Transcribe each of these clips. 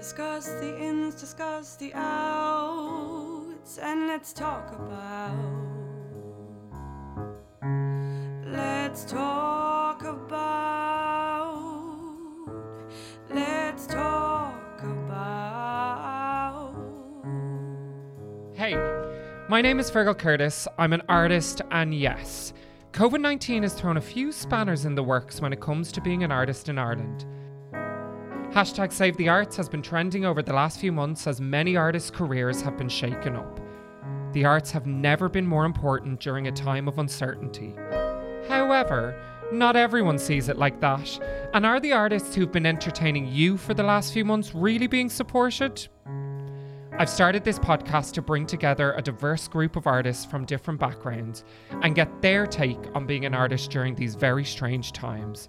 Discuss the ins, discuss the outs, and let's talk about. Let's talk about. Let's talk about. Hey, my name is Fergal Curtis. I'm an artist, and yes, COVID 19 has thrown a few spanners in the works when it comes to being an artist in Ireland. Hashtag Save the Arts has been trending over the last few months as many artists' careers have been shaken up. The arts have never been more important during a time of uncertainty. However, not everyone sees it like that. And are the artists who've been entertaining you for the last few months really being supported? I've started this podcast to bring together a diverse group of artists from different backgrounds and get their take on being an artist during these very strange times.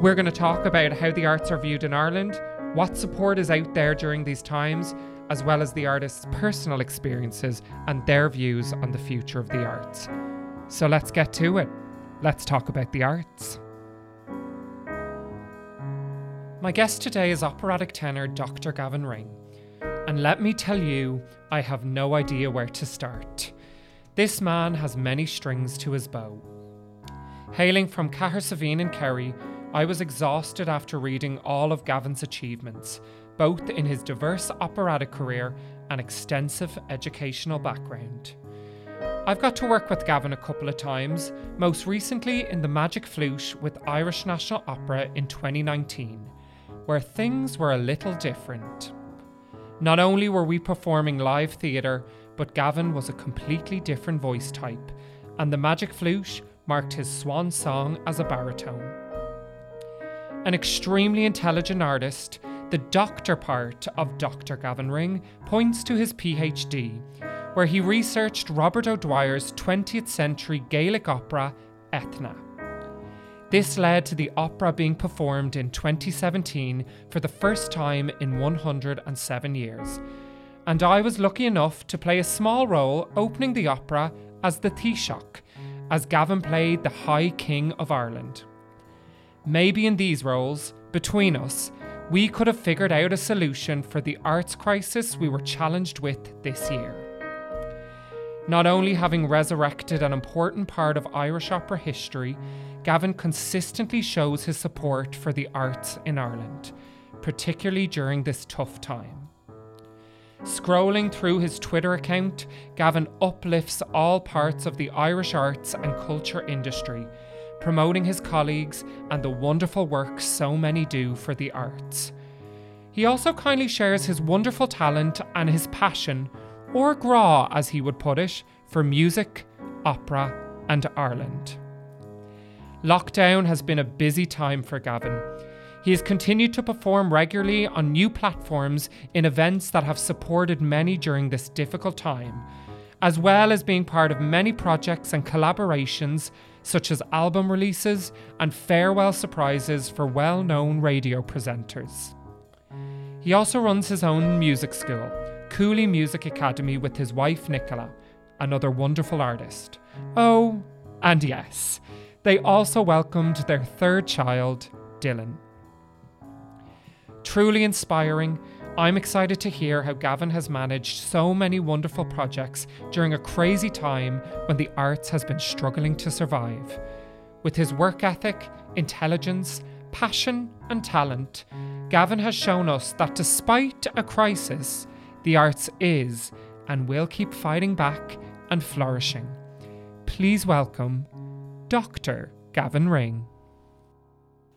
We're going to talk about how the arts are viewed in Ireland, what support is out there during these times, as well as the artists' personal experiences and their views on the future of the arts. So let's get to it. Let's talk about the arts. My guest today is operatic tenor Dr. Gavin Ring. And let me tell you, I have no idea where to start. This man has many strings to his bow. Hailing from Cahersiveen in Kerry, I was exhausted after reading all of Gavin's achievements, both in his diverse operatic career and extensive educational background. I've got to work with Gavin a couple of times, most recently in the Magic Flute with Irish National Opera in 2019, where things were a little different. Not only were we performing live theatre, but Gavin was a completely different voice type, and the Magic Flute marked his swan song as a baritone. An extremely intelligent artist, the doctor part of Dr. Gavin Ring points to his PhD, where he researched Robert O'Dwyer's 20th century Gaelic opera, Eithne. This led to the opera being performed in 2017 for the first time in 107 years. And I was lucky enough to play a small role opening the opera as the Taoiseach, as Gavin played the High King of Ireland. Maybe in these roles, between us, we could have figured out a solution for the arts crisis we were challenged with this year. Not only having resurrected an important part of Irish opera history, Gavin consistently shows his support for the arts in Ireland, particularly during this tough time. Scrolling through his Twitter account, Gavin uplifts all parts of the Irish arts and culture industry, promoting his colleagues and the wonderful work so many do for the arts. He also kindly shares his wonderful talent and his passion or gra as he would put it, for music, opera, and Ireland. Lockdown has been a busy time for Gavin. He has continued to perform regularly on new platforms in events that have supported many during this difficult time, as well as being part of many projects and collaborations such as album releases and farewell surprises for well known radio presenters. He also runs his own music school, Cooley Music Academy, with his wife Nicola, another wonderful artist. Oh, and yes, they also welcomed their third child, Dylan. Truly inspiring, I'm excited to hear how Gavin has managed so many wonderful projects during a crazy time when the arts has been struggling to survive. With his work ethic, intelligence, passion, and talent, Gavin has shown us that despite a crisis, the arts is and will keep fighting back and flourishing. Please welcome Dr. Gavin Ring.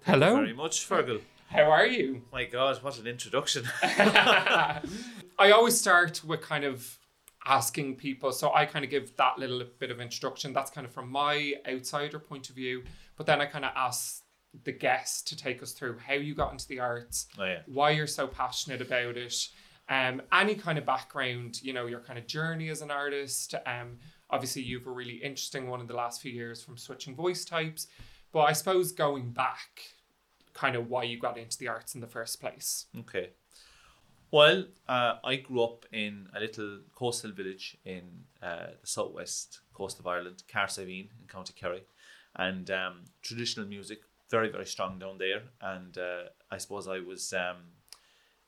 Hello. very much, Fergal. How are you? My God, what an introduction. I always start with kind of asking people, so I kind of give that little bit of introduction. That's kind of from my outsider point of view, but then I kind of ask the guest to take us through how you got into the arts, Oh, yeah. why you're so passionate about it, um, any kind of background, you know, your kind of journey as an artist. Um, obviously, you've a really interesting one in the last few years from switching voice types, but I suppose going back, kind of why you got into the arts in the first place. Okay. Well, uh, I grew up in a little coastal village in uh, the southwest coast of Ireland, Cahersiveen in County Kerry, and um, traditional music very very strong down there. And uh, I suppose I was um,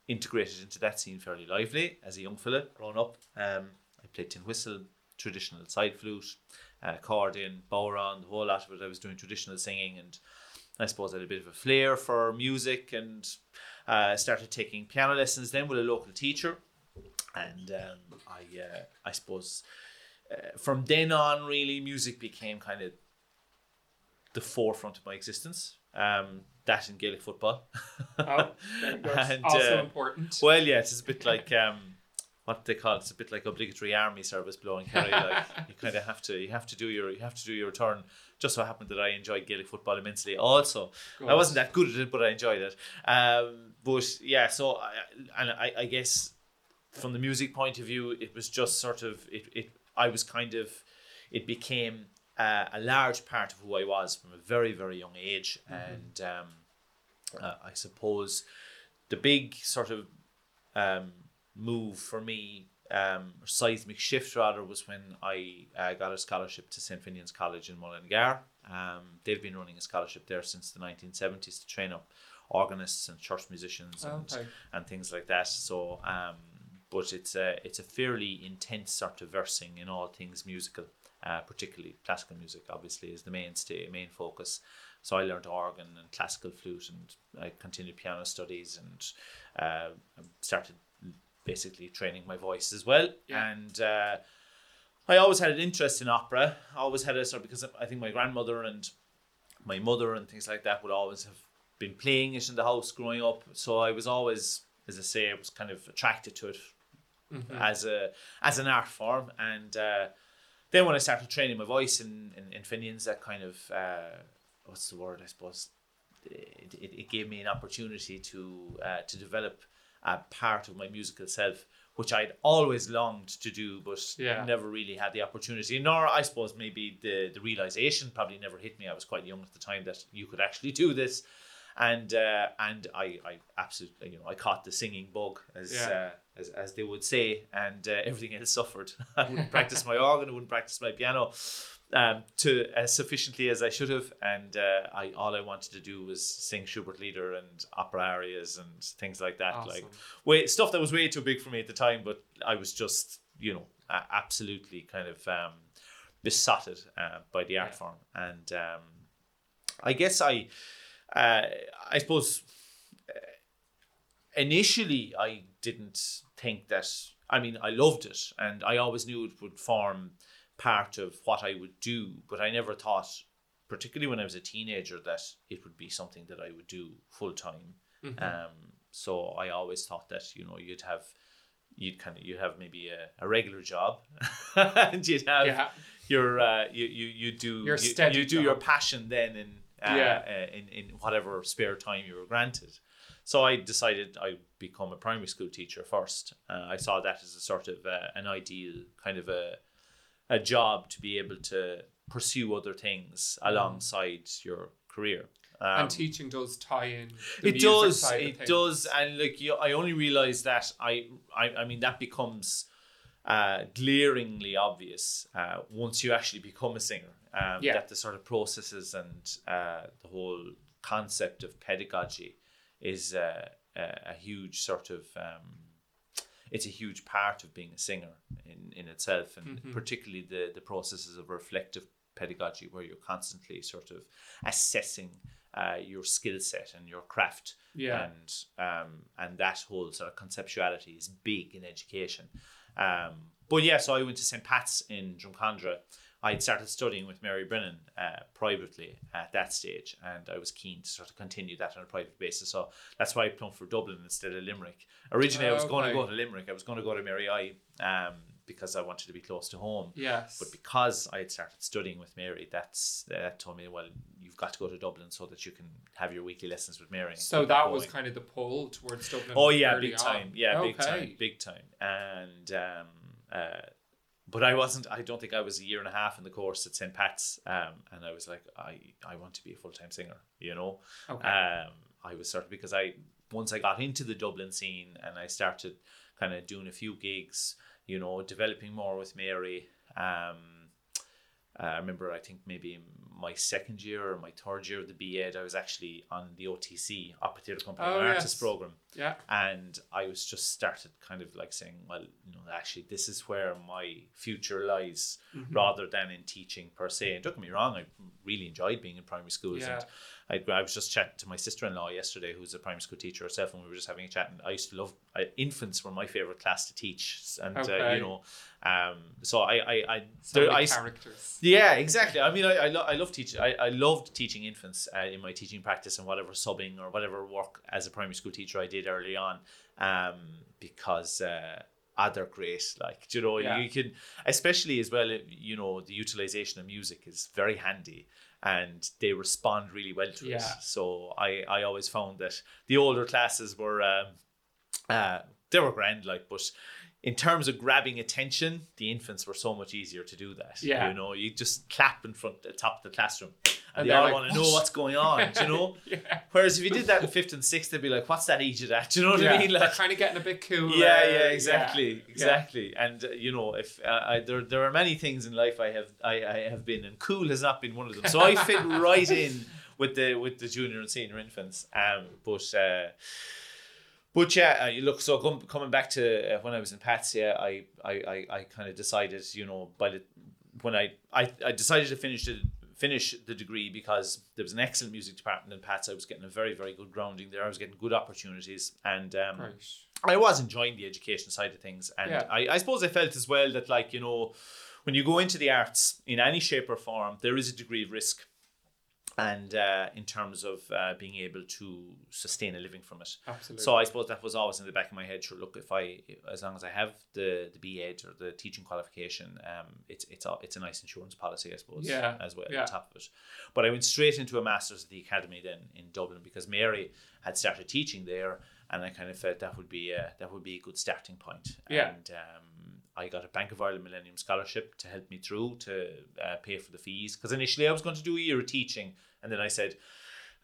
integrated into that scene fairly lively as a young fella growing up. Um, I played tin whistle, traditional side flute, uh, accordion, bodhrán, the whole lot of it. I was doing traditional singing, and I suppose I had a bit of a flair for music, and uh, started taking piano lessons then with a local teacher, and um, I uh, I suppose uh, from then on, really, music became kind of the forefront of my existence. Um, that and Gaelic football. Oh. And, also uh, important. Well, yeah, it's a bit like um, what they call. It's a bit like obligatory army service below in Kerry. Like you kind of have to, you have to do your, you have to do your return. Just so happened that I enjoyed Gaelic football immensely. Also, I wasn't that good at it, but I enjoyed it. Um, but yeah, so I, and I, I guess from the music point of view, it was just sort of it. it I was kind of, it became uh, a large part of who I was from a very very young age, and um, uh, I suppose the big sort of um, move for me, um, seismic shift rather, was when I uh, got a scholarship to St. Finian's College in Mullingar. Um, they've been running a scholarship there since the 1970s to train up organists and church musicians and, Okay. and things like that. So, um, but it's a it's a fairly intense sort of versing in all things musical, uh, particularly classical music. Obviously, is the mainstay, main focus. So I learned organ and classical flute, and I continued piano studies, and uh, started basically training my voice as well. Yeah. And uh, I always had an interest in opera. I always had a sort of because I think my grandmother and my mother and things like that would always have been playing it in the house growing up. So I was always, as I say, I was kind of attracted to it as a as an art form. And uh, then when I started training my voice in in, in Finian's, that kind of uh, what's the word? I suppose it, it, it gave me an opportunity to uh, to develop a part of my musical self. Which I'd always longed to do, but Yeah. never really had the opportunity. Nor, I suppose, maybe the the realization probably never hit me. I was quite young at the time that you could actually do this, and uh, and I, I absolutely you know I caught the singing bug as Yeah. uh, as, as they would say, and uh, everything else suffered. I wouldn't practice my organ, I wouldn't practice my piano um, to as sufficiently as I should have, and uh, I all I wanted to do was sing Schubert Lieder and opera arias and things like that. Like way stuff that was way too big for me at the time, but I was just you know absolutely kind of um, besotted uh, by the art Yeah. form, and um, I guess I uh, I suppose initially I didn't think that I mean I loved it and I always knew it would form part of what I would do but I never thought particularly when I was a teenager that it would be something that I would do full time um so I always thought that you know you'd have you'd kind of you have maybe a, a regular job and you'd have Yeah. your uh you you, you do Your you, you do your passion then in uh, Yeah. uh, in in whatever spare time you were granted. So I decided I'd become a primary school teacher first. Uh, I saw that as a sort of uh, an ideal kind of a a job to be able to pursue other things alongside your career. Um, and teaching does tie in. It does it does and like you i only realized that i i, I mean that becomes uh glaringly obvious uh once you actually become a singer um Yeah. that the sort of processes and uh the whole concept of pedagogy is uh, a, a huge sort of um it's a huge part of being a singer in, in itself, and Mm-hmm. particularly the, the processes of reflective pedagogy, where you're constantly sort of assessing uh, your skill set and your craft, Yeah. and um, and that whole sort of conceptuality is big in education. Um, but yeah, so I went to St. Pat's in Drumcondra. I'd started studying with Mary Brennan uh, privately at that stage, and I was keen to sort of continue that on a private basis. So that's why I plumped for Dublin instead of Limerick. Originally, I was going to go to Limerick. I was going to go to Mary I um, because I wanted to be close to home. Yes. But because I had started studying with Mary, that's that told me, well, you've got to go to Dublin so that you can have your weekly lessons with Mary. so that was kind of the pull towards Dublin. Oh yeah, big time. on. Yeah, big time, big time. And um, uh, but I wasn't. I don't think I was a year and a half in the course at St. Pat's. Um, and I was like, I I want to be a full time singer. You know. Okay. Um, I was sort of because I once I got into the Dublin scene and I started kind of doing a few gigs, you know, developing more with Mary. Um, I remember, I think maybe my second year or my third year of the B.Ed, I was actually on the OTC, Opera Theatre Company Oh, Artist yes. program. Yeah. And I was just started kind of like saying, well, you know, actually, this is where my future lies Mm-hmm. rather than in teaching per se. And don't get me wrong, I really enjoyed being in primary schools. Yeah. And I, I was just chatting to my sister in law yesterday, who's a primary school teacher herself, and we were just having a chat. And I used to love I, infants, were my favorite class to teach. And, uh, you know, um, so I, I, I, So there- I, characters. yeah, exactly. I mean, I I, lo- I love teaching. I, I loved teaching infants uh, in my teaching practice and whatever subbing or whatever work as a primary school teacher I did early on, um, because uh, they're great. Like you know, Yeah. you can, especially as well. You know, the utilization of music is very handy. And they respond really well to it. So I, I always found that the older classes were um, uh, they were grand, like, but in terms of grabbing attention, the infants were so much easier to do that. Yeah. You know, you just clap in front, at the top of the classroom, and, they all like, want to know what's going on, you know? Yeah. Whereas if you did that in fifth and sixth, they'd be like, what's that idiot at? Do you know what I mean? they're Like, kind of getting a bit cool. yeah, yeah, exactly, Yeah. exactly. And uh, you know, if uh, I, there there are many things in life I have I, I have been, and cool has not been one of them. So I fit right in with the with the junior and senior infants. Um, but uh, but yeah, uh, you look. So com- coming back to uh, when I was in Pats, yeah, I I I, I kind of decided, you know, by the when I, I I decided to finish the finish the degree because there was an excellent music department in Pats. I was getting a very very good grounding there. I was getting good opportunities, and um, I was enjoying the education side of things, and Yeah. I, I suppose I felt as well that like you know, when you go into the arts in any shape or form, there is a degree of risk, and uh, in terms of uh, being able to sustain a living from it. Absolutely. So I suppose that was always in the back of my head. Sure, look, if I, as long as I have the the B.Ed or the teaching qualification, um, it's it's a it's a nice insurance policy, I suppose. Yeah, As well yeah. on top of it, but I went straight into a masters at the academy then in Dublin because Mary had started teaching there, and I kind of felt that would be a, that would be a good starting point. Yeah. And um, I got a Bank of Ireland Millennium Scholarship to help me through to uh, pay for the fees because initially I was going to do a year of teaching, and then I said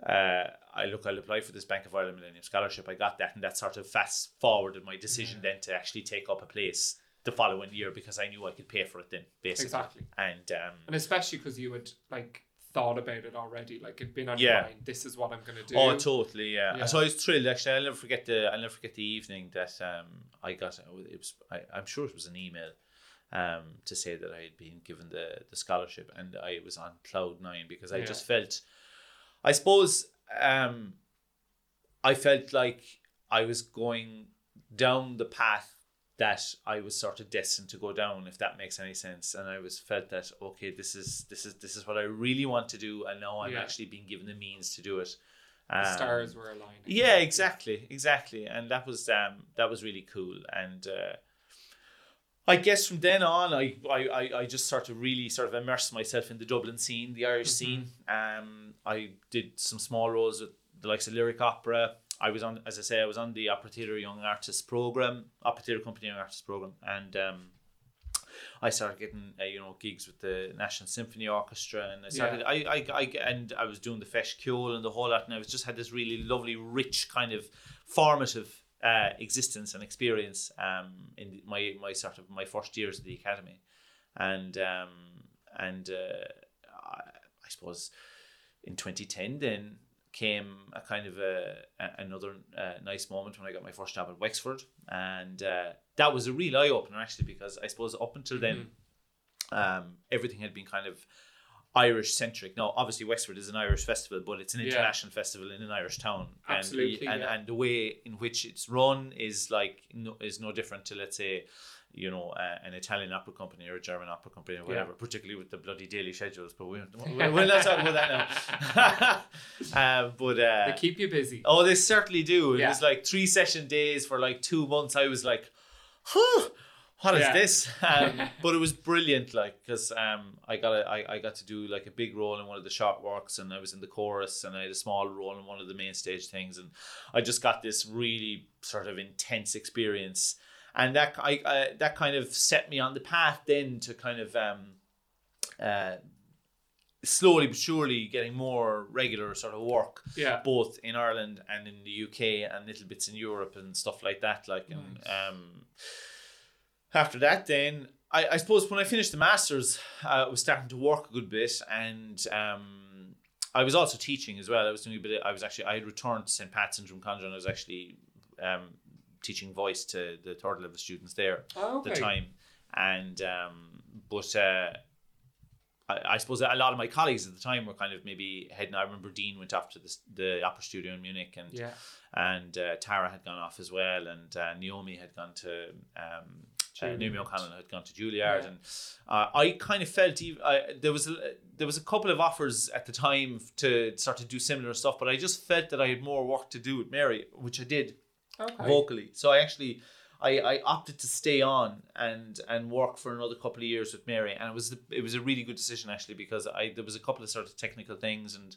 uh, I look, I'll apply for this Bank of Ireland Millennium Scholarship. I got that, and that sort of fast forwarded my decision then to actually take up a place the following year because I knew I could pay for it then, basically. Exactly. And um, And especially because you would like thought about it already, like it'd been on Yeah. your mind. This is what I'm gonna do. oh, totally, yeah. Yeah. So I was thrilled. Actually, I'll never forget the I'll never forget the evening that um I got. It was I, I'm sure it was an email. Um, to say that I had been given the, the scholarship and I was on cloud nine because I Yeah. just felt, I suppose, um, I felt like I was going down the path that I was sort of destined to go down, if that makes any sense. And I was felt that okay, this is this is this is what I really want to do, and now I'm Yeah. actually being given the means to do it. the Um, stars were aligning. yeah, exactly, exactly, and that was um that was really cool, and uh, I guess from then on, I, I I just sort of really sort of immersed myself in the Dublin scene, the Irish scene. Um, I did some small roles with the likes of Lyric Opera. I was on, as I say, I was on the Opera Theatre Young Artists program, Opera Theatre Company Young Artists program, and um, I started getting uh, you know gigs with the National Symphony Orchestra, and I started I, I I and I was doing the Feis Ceoil and the whole lot, and I was just had this really lovely, rich kind of formative uh, existence and experience um, in my my sort of my first years at the academy, and um, and uh, I, I suppose in 2010 then came a kind of a, a another uh, nice moment when I got my first job at Wexford, and uh, that was a real eye opener actually because I suppose up until then, um, everything had been kind of Irish centric. Now, obviously, Wexford is an Irish festival, but it's an Yeah. international festival in an Irish town, and Absolutely, and, yeah. and the way in which it's run is like no, is no different to let's say. You know, uh, an Italian opera company or a German opera company or whatever, particularly with the bloody daily schedules. But we, we'll, we'll not talk about that now. uh, but uh, They keep you busy. Oh, they certainly do. It Yeah. was like three session days for like two months. I was like, huh, what is Yeah. this? Um, but it was brilliant, like, because um, I got a, I, I got to do like a big role in one of the short works, and I was in the chorus, and I had a small role in one of the main stage things, and I just got this really sort of intense experience, and that I, I that kind of set me on the path then to kind of um, uh, slowly but surely getting more regular sort of work Yeah. both in Ireland and in the UK and little bits in Europe and stuff like that. Like, and, um, after that, then I, I suppose when I finished the masters, uh, I was starting to work a good bit, and um, I was also teaching as well. I was doing a bit. Of, I was actually I had returned to St Pat's and from Drumcondra, and I was actually um, teaching voice to the third level students there Oh, at the time. And um, but uh, I, I suppose a lot of my colleagues at the time were kind of maybe heading. I remember Dean went off to the the opera studio in Munich, and Yeah. and uh, Tara had gone off as well, and uh, Naomi had gone to um, uh, Naomi. O'Connell had gone to Juilliard, Yeah. and uh, I kind of felt ev- I, there was a, there was a couple of offers at the time to start to do similar stuff, but I just felt that I had more work to do with Mary, which I did Okay. vocally. So I actually. I, I opted to stay on and and work for another couple of years with Mary, and it was the, it was a really good decision actually because I there was a couple of sort of technical things and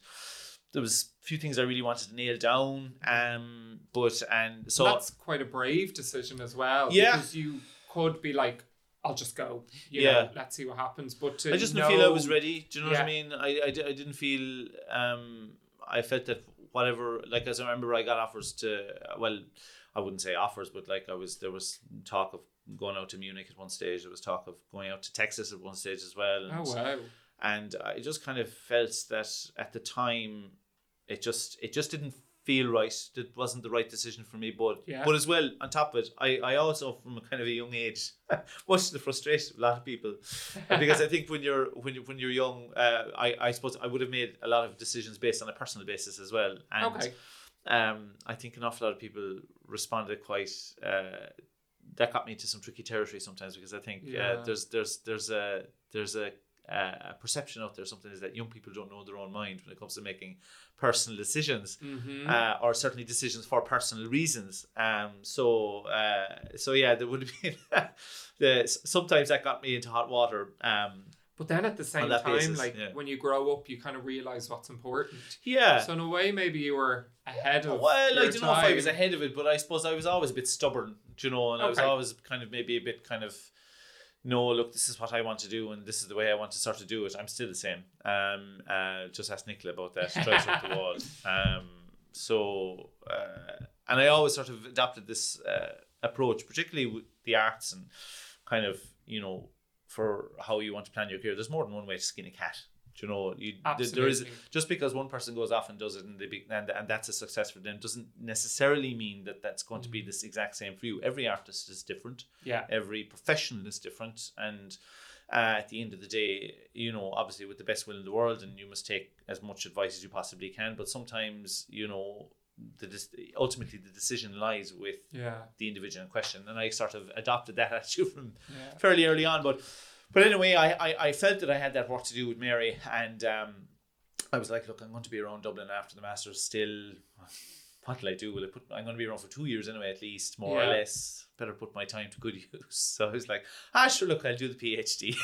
there was a few things I really wanted to nail down. Um, but and so that's quite a brave decision as well. Yeah. Because you could be like, I'll just go. You Yeah. know, let's see what happens. But to I just didn't feel I was ready. Do you know what I mean? I, I, I didn't feel. Um, I felt that whatever. Like as I remember, I got offers to. Well, I wouldn't say offers, but like I was. There was talk of going out to Munich at one stage. There was talk of going out to Texas at one stage as well. And, Oh wow. and I just kind of felt that at the time, it just it just didn't feel right. That wasn't the right decision for me. But Yeah. but as well on top of it, I I also from a kind of a young age, much to the frustration of a lot of people, because I think when you're when you when you're young, uh, I I suppose I would have made a lot of decisions based on a personal basis as well. And Okay. um, I think an awful lot of people responded quite. Uh, that got me into some tricky territory sometimes because I think Yeah. uh, there's there's there's a there's a, a perception out there. Something is that young people don't know their own mind when it comes to making personal decisions, Mm-hmm. uh, or certainly decisions for personal reasons. Um, so uh, so yeah, there would have been the sometimes that got me into hot water. Um, But then at the same time, basis, like yeah. when you grow up, you kind of realize what's important. yeah. So in a way, maybe you were ahead of. Well, I don't know if I was ahead of it, but I suppose I was always a bit stubborn, you know, and I was always kind of maybe a bit kind of, no, look, this is what I want to do, and this is the way I want to start to do it. I'm still the same. Um, uh, just ask Nicola about that. Drives up the wall. Um, so, uh, and I always sort of adopted this uh, approach, particularly with the arts and kind of, you know, for how you want to plan your career. There's more than one way to skin a cat. Do you know, you, th- there is just because one person goes off and does it and they be, and, and that's a success for them doesn't necessarily mean that that's going to Mm. be this exact same for you. Every artist is different. Yeah. Every professional is different, and uh, at the end of the day, you know, obviously with the best will in the world, and you must take as much advice as you possibly can. But sometimes, you know, the ultimately the decision lies with Yeah. the individual in question, and I sort of adopted that attitude from Yeah. fairly early on. But but anyway, I, I, I felt that I had that work to do with Mary, and um, I was like, look, I'm going to be around Dublin after the Masters. Still, what will I do? Will I put? I'm going to be around for two years anyway, at least, more or less. Better put my time to good use. So I was like, ah, sure, look, I'll do the PhD.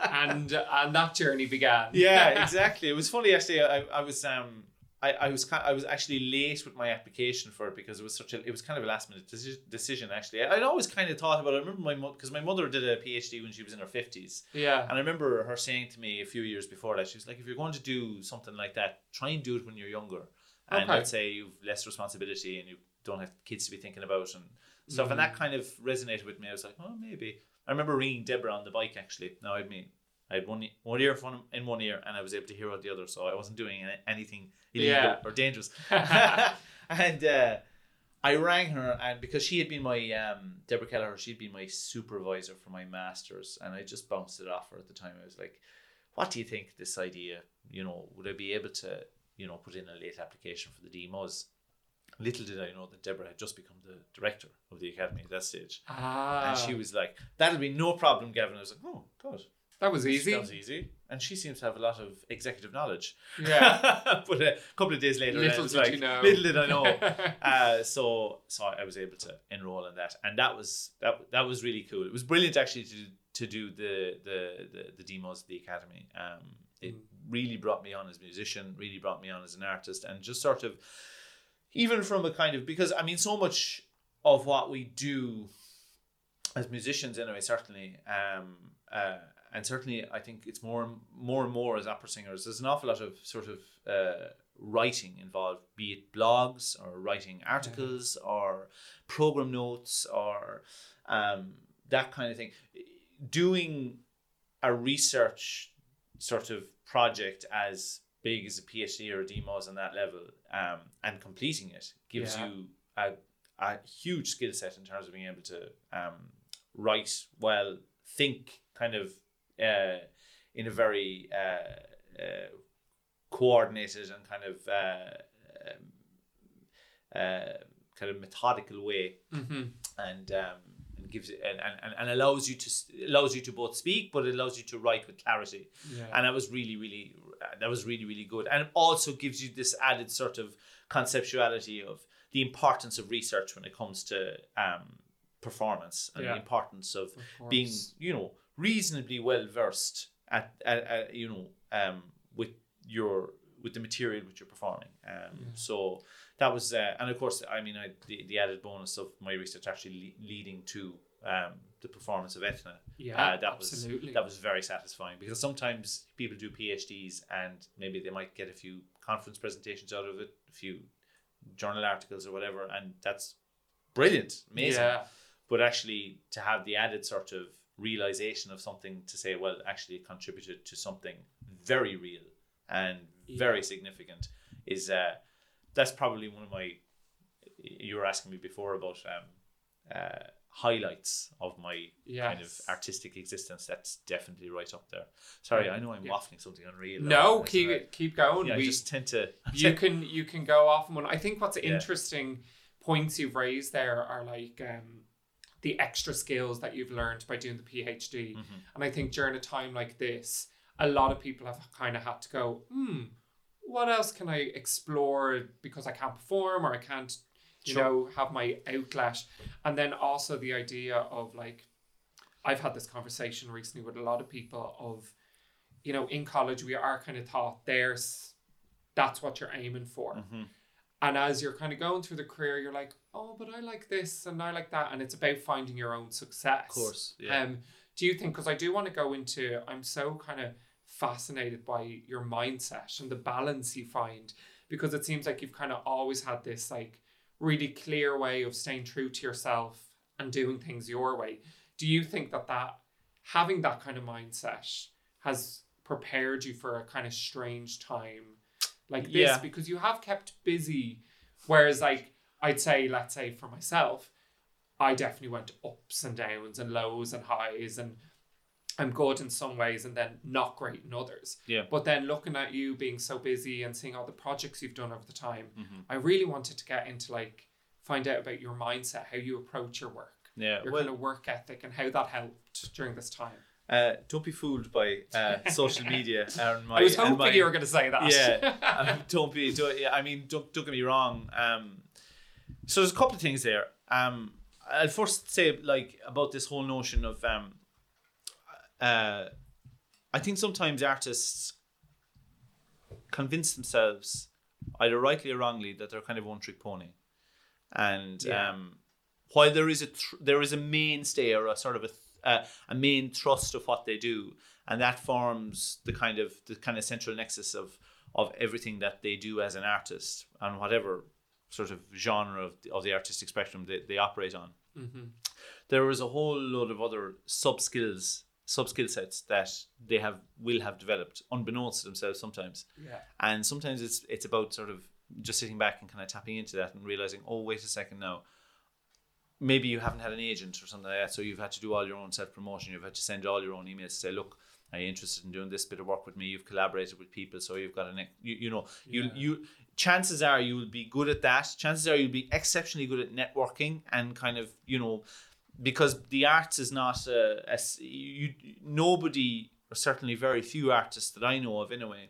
And and that journey began. yeah, exactly. It was funny actually. I, I was um I, I was ki- I was actually late with my application for it because it was such a it was kind of a last minute deci- decision actually. I'd always kind of thought about it. I remember my mother because my mother did a PhD when she was in her fifties, Yeah. and I remember her saying to me a few years before that she was like, if you're going to do something like that, try and do it when you're younger, and Okay. let's say you've less responsibility and you don't have kids to be thinking about and stuff, and mm-hmm. that kind of resonated with me. I was like, oh maybe. I remember ringing Deborah on the bike actually. No, I mean. I had one, one earphone in one ear and I was able to hear out the other, so I wasn't doing anything illegal Yeah. or dangerous. and uh, I rang her, and because she had been my um, Deborah Kelleher, she'd been my supervisor for my masters, and I just bounced it off her at the time. I was like, "What do you think this idea? You know, would I be able to, you know, put in a late application for the DMus?" Little did I know that Deborah had just become the director of the academy at that stage, Ah. and she was like, "That'll be no problem, Gavin." I was like, "Oh, God." That was easy. That was easy. And she seems to have a lot of executive knowledge. Yeah. but a couple of days later, Little I was did like, you know. little did I know. uh, so so I was able to enroll in that, and that was that that was really cool. It was brilliant actually to to do the the the, the demos of the academy. Um, it Mm. really brought me on as a musician, really brought me on as an artist, and just sort of even from a kind of because I mean so much of what we do as musicians anyway certainly um uh and certainly I think it's more and more and more as opera singers there's an awful lot of sort of uh writing involved be it blogs or writing articles or program notes or um that kind of thing. Doing a research sort of project as big as a PhD or a DMus on that level, um, and completing it gives Yeah. you a, a huge skill set in terms of being able to um, write well, think kind of uh, in a very uh, uh, coordinated and kind of uh, um, uh, kind of methodical way, Mm-hmm. and um, and gives it and, and, and allows you to allows you to both speak, but it allows you to write with clarity Yeah. and that was really really that was really really good and it also gives you this added sort of conceptuality of the importance of research when it comes to um, performance and Yeah. the importance of Of being you know reasonably well versed at, at, at you know um, with your with the material which you're performing um, so that was uh, and of course I mean I, the, the added bonus of my research actually le- leading to um, the performance of Eithne Yeah, uh, that was absolutely. that was very satisfying because sometimes people do PhDs and maybe they might get a few conference presentations out of it, a few journal articles or whatever, and that's brilliant, amazing. Yeah. But actually, to have the added sort of realization of something to say, well, actually, it contributed to something very real and very significant is uh, that's probably one of my. You were asking me before about um, uh, highlights of my kind of artistic existence. That's definitely right up there. Sorry, I know I'm Yeah. waffling something unreal. No, keep it, keep going. Yeah, I we, just tend to. you can you can go off on one. I think what's Yeah. interesting points you've raised there are like um, the extra skills that you've learned by doing the PhD, Mm-hmm. and I think during a time like this, a lot of people have kind of had to go, hmm, what else can I explore because I can't perform or I can't, you Sure. know, have my outlet, and then also the idea of like, I've had this conversation recently with a lot of people of, you know, in college we are kind of taught there's that's what you're aiming for. Mm-hmm. And as you're kind of going through the career, you're like, oh, but I like this and I like that. And it's about finding your own success. Of course, yeah. Um, do you think, because I do want to go into, I'm so kind of fascinated by your mindset and the balance you find, because it seems like you've kind of always had this like really clear way of staying true to yourself and doing things your way. Do you think that that having that kind of mindset has prepared you for a kind of strange time like this Yeah. because you have kept busy whereas like I'd say let's say for myself I definitely went ups and downs and lows and highs and I'm good in some ways and then not great in others. Yeah. But then looking at you being so busy and seeing all the projects you've done over the time, Mm-hmm. I really wanted to get into like find out about your mindset, how you approach your work, Yeah, your well- kind of work ethic, and how that helped during this time. Uh, don't be fooled by uh, social media and my. I was hoping my- you were going to say that. Yeah, um, don't be. Don't, yeah, I mean, don't, don't get me wrong. Um, so there's a couple of things there. Um, I'll first say like about this whole notion of um, uh, I think sometimes artists convince themselves, either rightly or wrongly, that they're kind of one trick pony, and Yeah. um, while there is a tr- there is a mainstay or a sort of a th- uh, a main thrust of what they do, and that forms the kind of the kind of central nexus of of everything that they do as an artist and whatever sort of genre of the, of the artistic spectrum they, they operate on. Mm-hmm. There is a whole load of other sub skills, sub skill sets that they have will have developed unbeknownst to themselves sometimes yeah. and sometimes it's it's about sort of just sitting back and kind of tapping into that and realizing oh wait a second now maybe you haven't had an agent or something like that so you've had to do all your own self promotion you've had to send all your own emails to say look are you interested in doing this bit of work with me you've collaborated with people so you've got an you, you know you Yeah. you chances are you will be good at that chances are you'll be exceptionally good at networking and kind of you know because the arts is not a, a you nobody or certainly very few artists that I know of anyway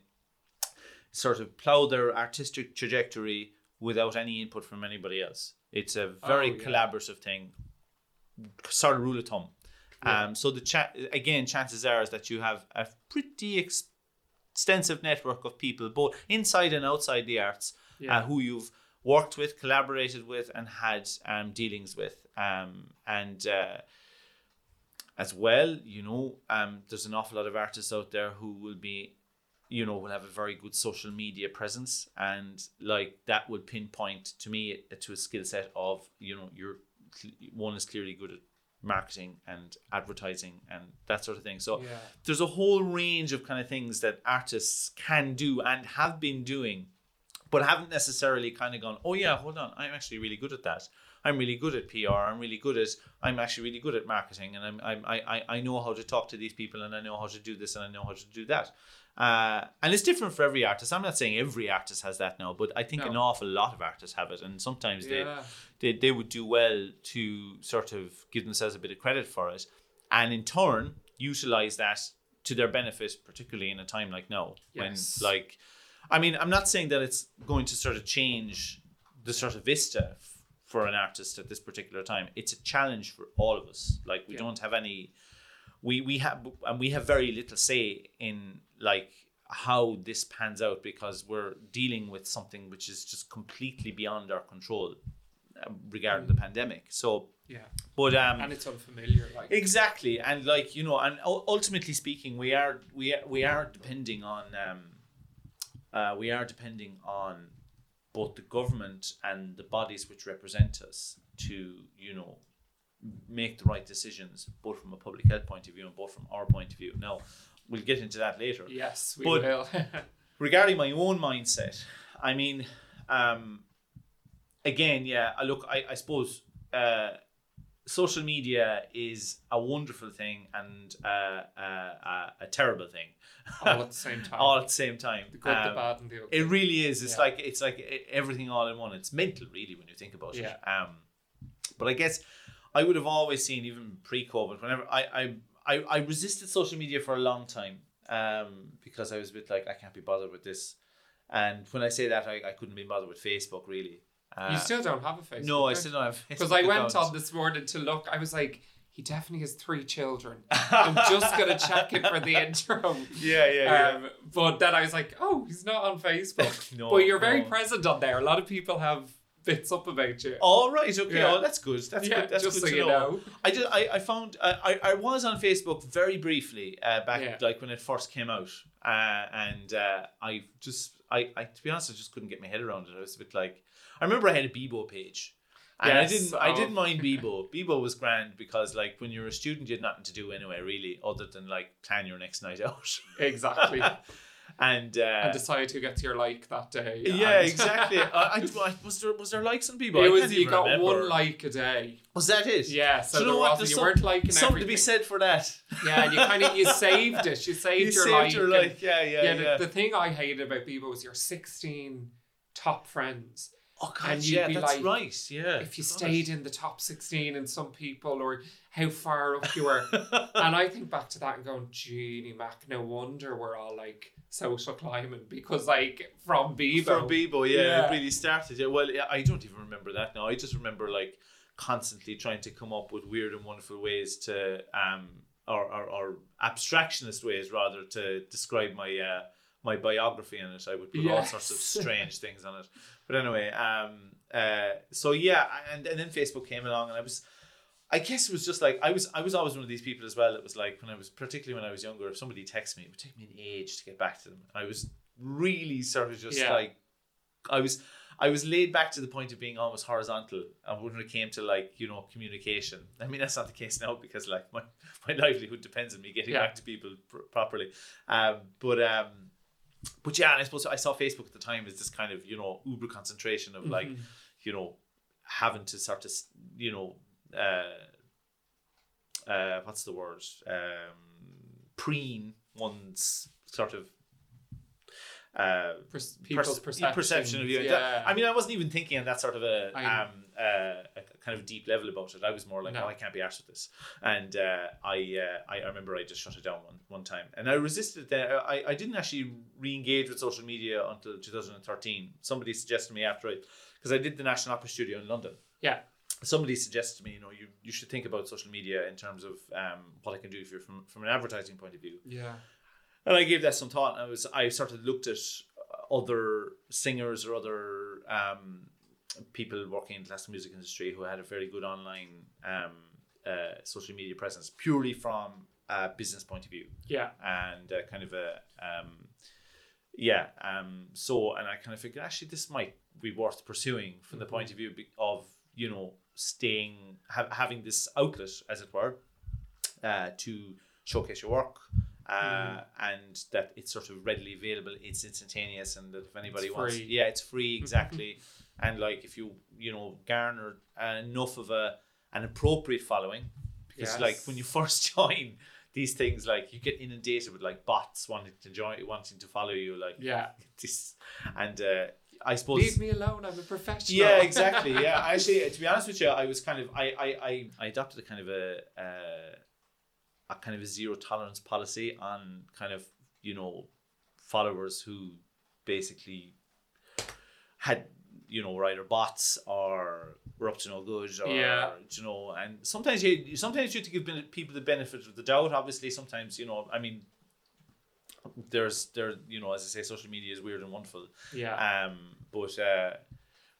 sort of plow their artistic trajectory without any input from anybody else. It's a very Oh, yeah. collaborative thing, sort of rule of thumb. Um, so the cha- again, chances are is that you have a pretty ex- extensive network of people, both inside and outside the arts, Yeah. uh, who you've worked with, collaborated with, and had um, dealings with. Um, and uh, as well, you know, um, there's an awful lot of artists out there who will be, you know, will have a very good social media presence, and like that would pinpoint to me uh, to a skill set of, you know, you're one is clearly good at marketing and advertising and that sort of thing. So Yeah. there's a whole range of kind of things that artists can do and have been doing, but haven't necessarily kind of gone, oh yeah, hold on, I'm actually really good at that. I'm really good at PR. I'm really good at. I'm actually really good at marketing, and I'm, I'm I I I know how to talk to these people, and I know how to do this, and I know how to do that. Uh, and it's different for every artist. I'm not saying every artist has that now, but I think No. an awful lot of artists have it, and sometimes Yeah. they, they they would do well to sort of give themselves a bit of credit for it, and in turn utilize that to their benefit, particularly in a time like now Yes. when like, I mean, I'm not saying that it's going to sort of change the sort of vista f- for an artist at this particular time. It's a challenge for all of us. Like we Yeah. don't have any, we we have and we have very little say in like how this pans out because we're dealing with something which is just completely beyond our control uh, regarding the pandemic. So, Yeah. but um, And it's unfamiliar. Like Exactly, and like you know, and ultimately speaking, we are we are, we are depending on um, uh, we are depending on both the government and the bodies which represent us to you know make the right decisions, both from a public health point of view and both from our point of view. Now, we'll get into that later yes, we But- will. regarding my own mindset, I mean, um, again, yeah, I look, I, I suppose uh, social media is a wonderful thing and uh, uh, a terrible thing all at the same time. all at the same time. the good, the Um, bad, and the ugly. It really is. It's Yeah. like it's like everything all in one. It's mental, really, when you think about Yeah. it. Um, but I guess I would have always seen, even pre-COVID, whenever I I, I, I resisted social media for a long time um, because I was a bit like I can't be bothered with this. And when I say that, I, I couldn't be bothered with Facebook really. Uh, you still don't have a Facebook. no, I still don't have Because I went on this morning to look. I was like, he definitely has three children. I'm just gonna check it for the interim. Yeah, yeah, yeah. Um, but then I was like, oh, he's not on Facebook. No, but you're very no. present on there. A lot of people have bits up about you. All right, okay. Yeah. Oh, that's good. That's Yeah, good. That's just good so you know. know. I did. I, I found. Uh, I I was on Facebook very briefly uh, back Yeah. like when it first came out, uh, and uh, I just I, I to be honest, I just couldn't get my head around it. I was a bit like, I remember I had a Bebo page. And Yes, I didn't. I oh. didn't mind Bebo. Bebo was grand because, like, when you're a student, you had nothing to do anyway, really, other than like plan your next night out. Exactly. and uh, and decide who gets your like that day. yeah, exactly. I, I, I- was there was there likes on Bebo? I It was can't you got remember. one like a day. Was that it? Yeah, so you know what? There's you some- weren't liking Something to be said for that. Yeah, and you kind of you saved it. You saved You your saved like. your like, yeah, yeah, yeah, yeah. the, the thing I hated about Bebo was your 16 top friends. oh God, and you'd yeah, be that's like, right. Yeah, If you God. stayed in the top 16 and some people, or how far up you were. and I think back to that and going, Jeannie Mac, no wonder we're all like social climbing because, like, from Bebo. for Bebo, yeah, Yeah. it really started. Yeah, well, yeah, I don't even remember that now. I just remember like constantly trying to come up with weird and wonderful ways to, um, or or, or abstractionist ways rather to describe my uh my biography in it. I would put all sorts of strange things on it. But anyway, um, uh, so yeah, and and then Facebook came along, and I was. I guess it was just like I was. I was always one of these people as well. It was like when I was, particularly when I was younger, if somebody texted me, it would take me an age to get back to them. I was really sort of just Yeah. like, I was, I was laid back to the point of being almost horizontal. And when it came to like you know communication, I mean that's not the case now because like my my livelihood depends on me getting Yeah. back to people pr- properly. Um, but um, but yeah, and I suppose I saw Facebook at the time as this kind of you know uber concentration of like Mhm. you know having to sort of you know uh, uh, what's the word um, preen one's sort of uh, people's pers- perception. of you. Yeah. I mean, I wasn't even thinking on that sort of a, um, uh, a kind of deep level about it. I was more like, No. oh, I can't be arsed with this. And uh, I, uh, I I remember I just shut it down one, one time. And I resisted that. I, I didn't actually re-engage with social media until 2013. Somebody suggested me after I, because I did the National Opera Studio in London. yeah. Somebody suggested to me, you know, you, you should think about social media in terms of um, what I can do if you're from, from an advertising point of view. Yeah. And I gave that some thought. And I was I sort of looked at other singers or other um, people working in the classical music industry who had a very good online um, uh, social media presence, purely from a business point of view Yeah. and uh, kind of a um, yeah. Um, so and I kind of figured actually this might be worth pursuing from the point of view of you know staying ha- having this outlet, as it were, uh, to showcase your work. Uh, and that it's sort of readily available, it's instantaneous, and that if anybody It's wants, free. yeah, it's free exactly. and like if you you know garner enough of a an appropriate following, because Yes. like when you first join these things, like you get inundated with like bots wanting to join, wanting to follow you, like Yeah. this, and uh, I suppose Leave me alone. I'm a professional. yeah, exactly. Yeah, actually, to be honest with you, I was kind of I I I, I adopted a kind of a uh, a kind of a zero tolerance policy on kind of you know followers who basically had you know were either bots or were up to no good or Yeah. you know and sometimes you sometimes you have to give people the benefit of the doubt obviously sometimes you know i mean there's there you know as i say social media is weird and wonderful Yeah. um, but uh,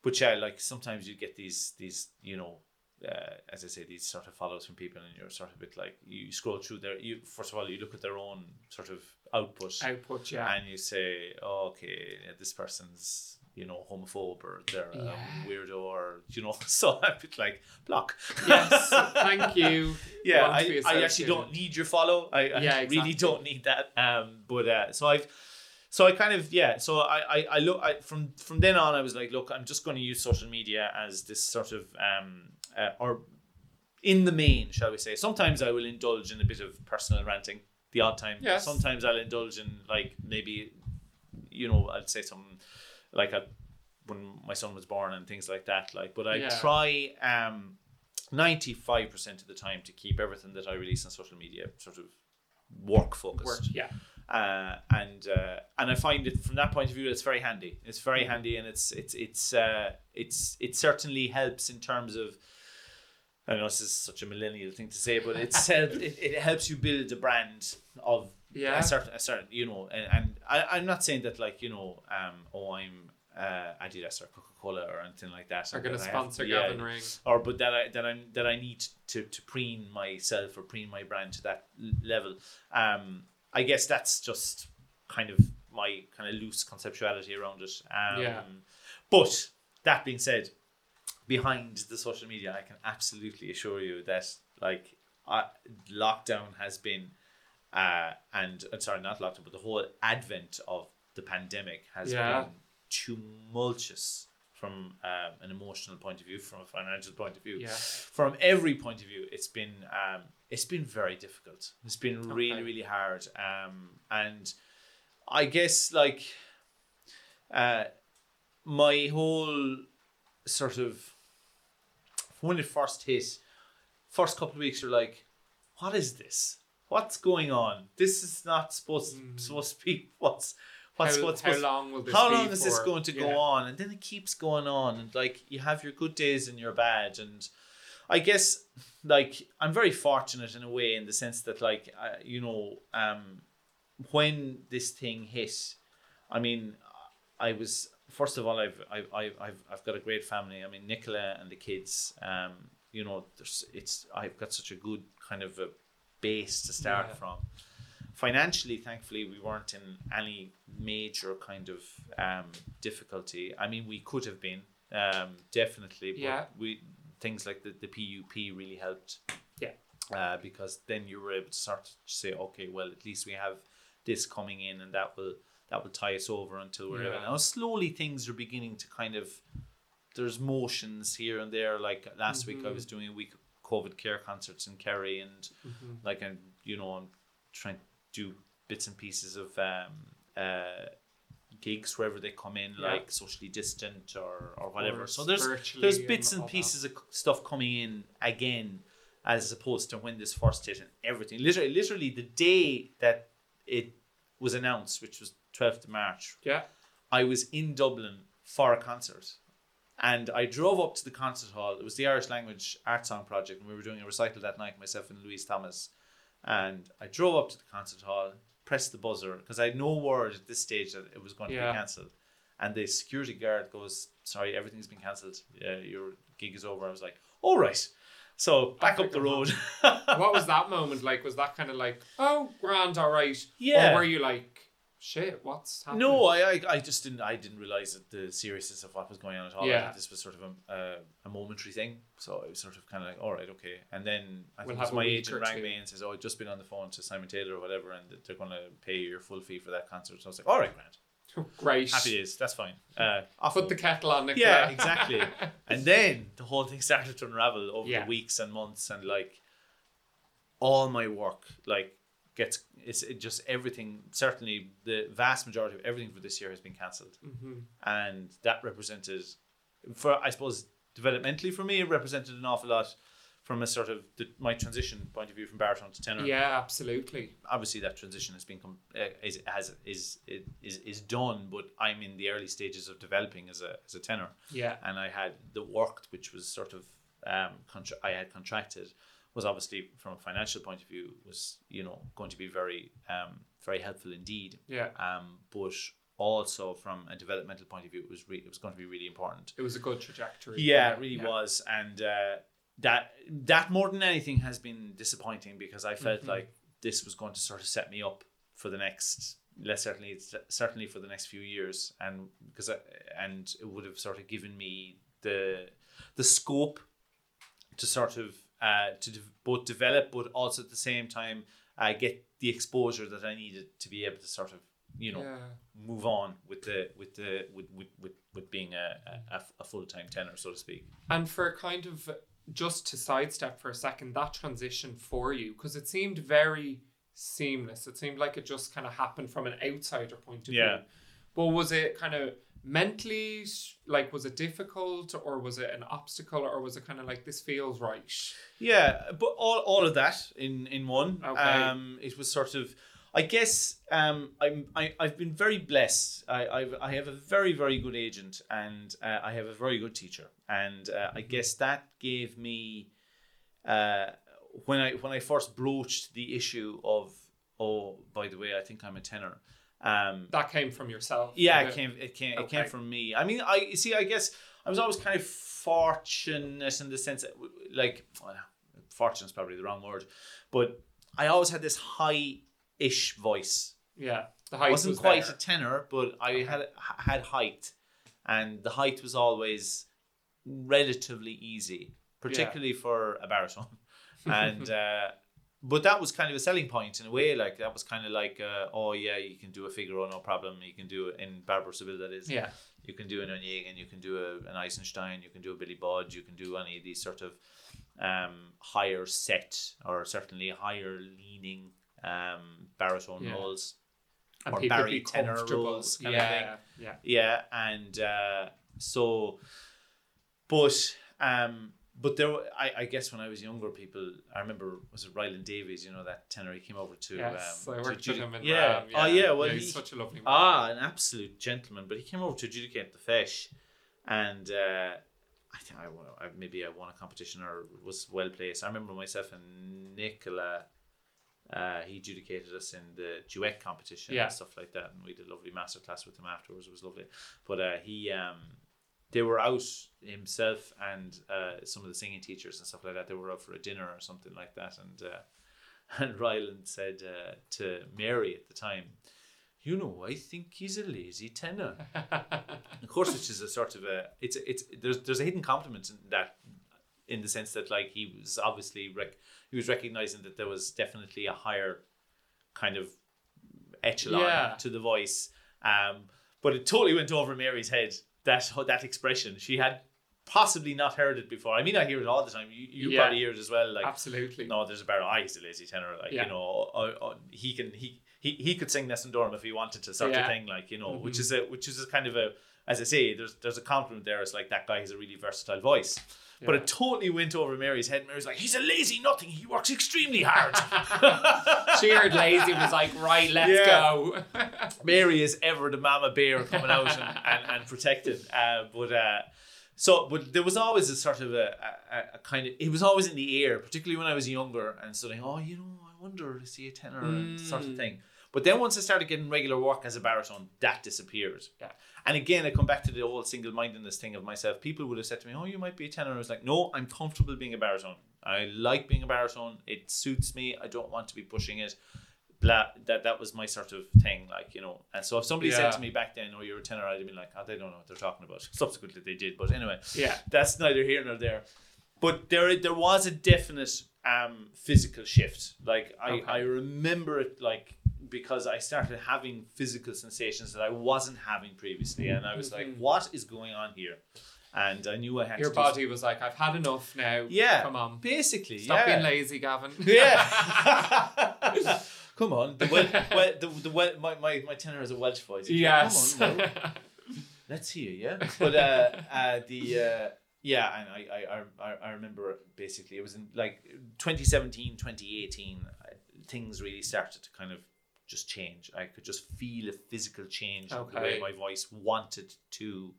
but yeah, like sometimes you get these these you know, uh, as I say, these sort of follows from people, and you're sort of a bit like you scroll through their. You first of all, you look at their own sort of output, Output. Yeah. and you say, oh, okay, yeah, this person's you know homophobe or they're Yeah. a weirdo or you know. So I'm like block. yes. Thank you. yeah, Want to be I, I actually don't need your follow. I, I Yeah, really don't need that. Um, but uh, so I've, so I kind of yeah. So I I, I look I, from from then on I was like, look, I'm just going to use social media as this sort of um uh, or in the main, shall we say? Sometimes I will indulge in a bit of personal ranting. The odd time. Yes. Sometimes I'll indulge in like maybe, you know, I'd say something like when my son was born and things like that. Like, but I Yeah. try um. 95% of the time to keep everything that I release on social media sort of work focused. Work. Yeah. Uh, and uh, and I find it from that point of view it's very handy. It's very handy and it's it's it's uh, it's it certainly helps in terms of I know this is such a millennial thing to say, but it's help, it, it helps you build a brand of Yeah. a certain a certain you know and, and I, I'm not saying that like you know um oh I'm uh, Adidas or Coca Cola or anything like that. Are going to I have- sponsor yeah, Gavin Ring. or but that I that I that I need to to preen myself or preen my brand to that level. Um, I guess that's just kind of my kind of loose conceptuality around it. Um, Yeah. But that being said, behind the social media, I can absolutely assure you that like uh, lockdown has been, uh, and sorry, not lockdown, but the whole advent of the pandemic has Yeah. been tumultuous from um, an emotional point of view, from a financial point of view, Yeah. from every point of view. It's been um, it's been very difficult. It's been really Okay. really hard. Um, and I guess like uh, my whole sort of when it first hit, first couple of weeks you're like, what is this? What's going on? This is not supposed supposed to be what's what's Mm. how, what's how supposed long will this how long is this going to Yeah. go on? And then it keeps going on, and like you have your good days and your bad, and I guess like I'm very fortunate in a way in the sense that like uh, you know um when this thing hit, I mean I was first of all I've I've I've I've, I've got a great family. I mean Nicola and the kids. Um, you know, there's it's I've got such a good kind of a base to start Yeah. from. Financially, thankfully, we weren't in any major kind of um, difficulty. I mean, we could have been um, definitely, but Yeah. we things like the, the PUP really helped. Yeah. Uh, because then you were able to start to say, okay, well, at least we have this coming in, and that will that will tie us over until we're Yeah. now. Slowly, things are beginning to kind of there's motions here and there. Like last week, I was Mm-hmm. doing a week of COVID care concerts in Kerry, and like I'm, you know, I'm trying to do bits and pieces of um, uh, gigs wherever they come in, Yeah. like socially distant or or whatever. course, So there's there's bits and that. pieces of stuff coming in again, as opposed to when this first hit and everything. Literally, literally the day that it was announced, which was 12th of March, Yeah. I was in Dublin for a concert. And I drove up to the concert hall. It was the Irish Language Art Song Project, and we were doing a recital that night, myself and Louise Thomas. And I drove up to the concert hall, pressed the buzzer, because I had no word at this stage that it was going to be cancelled. And the security guard goes, Sorry, everything's been cancelled. Uh, your gig is over. I was like, All right. So back up the road. what was that moment like? Was that kind of like, oh, grand, all right? Yeah. Or were you like, shit, what's happening? No, I, I I just didn't I didn't realize that the seriousness of what was going on at all. I Yeah. thought this was sort of a, a, a momentary thing. So it was sort of kind of like, all right, okay. And then I We'll think it was have a my agent rang me and says, "Oh, I've just been on the phone to Simon Taylor or whatever, and they're going to pay your full fee for that concert." So I was like, "All right, Grant, Great. happy days, that's fine." Uh, off Put the kettle on, yeah, exactly. and then the whole thing started to unravel over Yeah. the weeks and months, and like all my work, like gets it's it just everything. Certainly, the vast majority of everything for this year has been cancelled, Mhm. and that represented, for I suppose developmentally for me, it represented an awful lot from a sort of the, my transition point of view from baritone to tenor Yeah, absolutely. obviously that transition has been uh, is has is is is done but i'm in the early stages of developing as a as a tenor Yeah. and i had the work which was sort of um contra- i had contracted was obviously from a financial point of view was you know going to be very um very helpful indeed Yeah. um but also from a developmental point of view it was re- it was going to be really important It was a good trajectory. yeah, it really Yeah. was, and uh, that that more than anything has been disappointing because I felt Mhm. like this was going to sort of set me up for the next, let's certainly certainly for the next few years, and because I, and it would have sort of given me the the scope to sort of uh, to de- both develop, but also at the same time uh, get the exposure that I needed to be able to sort of you know Yeah. move on with the with the with with, with, with being a, a, a full time tenor, so to speak. And for kind of just to sidestep for a second, that transition for you, because it seemed very seamless. It seemed like it just kind of happened from an outsider point of Yeah. view. But was it kind of mentally, like, was it difficult or was it an obstacle or was it kind of like, this feels right? Yeah, but all, all of that in in one. Okay. Um, it was sort of, I guess, um, I'm I, I've been very blessed. I I've, I have a very very good agent and uh, I have a very good teacher, and uh, I guess that gave me, uh, when I when I first broached the issue of oh by the way I think I'm a tenor. Um, That came from yourself. yeah, it came. It came. It came from me. I mean, I you see. I guess I was always kind of fortunate in the sense that, like, well, is probably the wrong word, but I always had this high-ish voice. Yeah. The I height wasn't was quite there. a tenor, but I had had height, and the height was always relatively easy, particularly for a baritone. and uh, but that was kind of a selling point in a way. Like that was kind of like, uh, oh yeah, you can do a Figaro, no problem. You can do it in Barbara Seville, that is. Yeah. You can do an Onegin, you can do a, an Eisenstein, you can do a Billy Budd, you can do any of these sort of um, higher set or certainly higher leaning um, baritone Yeah. roles. And or Barry tenor roles kind of yeah. Yeah. Yeah, and uh, so, but um, but there, were- I, I guess when I was younger, people, I remember was it Ryland Davies, you know that tenor, he came over to Yes, um, I to worked with Judy- him in yeah, Ram, oh yeah, well he's he, such a lovely man. ah, an absolute gentleman, but he came over to adjudicate the Feis, and uh, I think I, won- I maybe I won a competition or was well placed. I remember myself and Nicola. Uh, he adjudicated us in the duet competition Yeah. and stuff like that, and we did a lovely masterclass with him afterwards. It was lovely, but uh, he um, they were out himself and uh, some of the singing teachers and stuff like that. They were out for a dinner or something like that, and uh, and Ryland said uh, to Mary at the time, "You know, I think he's a lazy tenor." of course, which is a sort of a it's it's there's there's a hidden compliment in that, in the sense that like he was obviously rec- he was recognizing that there was definitely a higher kind of echelon Yeah. to the voice. Um, but it totally went over Mary's head that that expression. She had possibly not heard it before. I mean, I hear it all the time. You, you Yeah. probably hear it as well. Like, Absolutely. no, there's a barrel. Ah, he's a lazy tenor. Like, Yeah. you know, uh, uh, he can he, he he could sing Nessun Dorma if he wanted to, sort Yeah. of thing. Like, you know, which Mhm. is a which is a kind of a as I say, there's there's a compliment there. It's like that guy has a really versatile voice. But it totally went over Mary's head. Mary's like, he's a lazy nothing. He works extremely hard. she heard lazy was like, right, let's Yeah. go. Mary is ever the mama bear coming out and, and, and protected. Uh, but uh, so, but there was always a sort of a, a, a kind of it was always in the air, particularly when I was younger and studying. Oh, you know, I wonder is he a tenor and sort of Mm. thing. But then once I started getting regular work as a baritone, that disappeared. Yeah. And again, I come back to the old single-mindedness thing of myself. People would have said to me, "Oh, you might be a tenor." I was like, "No, I'm comfortable being a baritone. I like being a baritone. It suits me. I don't want to be pushing it." blah that that was my sort of thing like you know and so if somebody Yeah. said to me back then oh you're a tenor I'd have been like oh they don't know what they're talking about subsequently they did but anyway Yeah. that's neither here nor there but there there was a definite um physical shift like I Okay. I remember it like because I started having physical sensations that I wasn't having previously and I was like what is going on here and I knew I had Mm-hmm. Your body was like, I've had enough now. yeah Come on. basically Stop yeah. being lazy, Gavin. Yeah. Come on. The, well, well, the, the, well, my, my, my tenor has a Welsh voice. Yes. Come on, let's hear yeah. But uh, uh, the uh, yeah, and I, I, I, I remember basically it was in like 2017, 2018, uh, things really started to kind of just change. I could just feel a physical change in the way my voice wanted to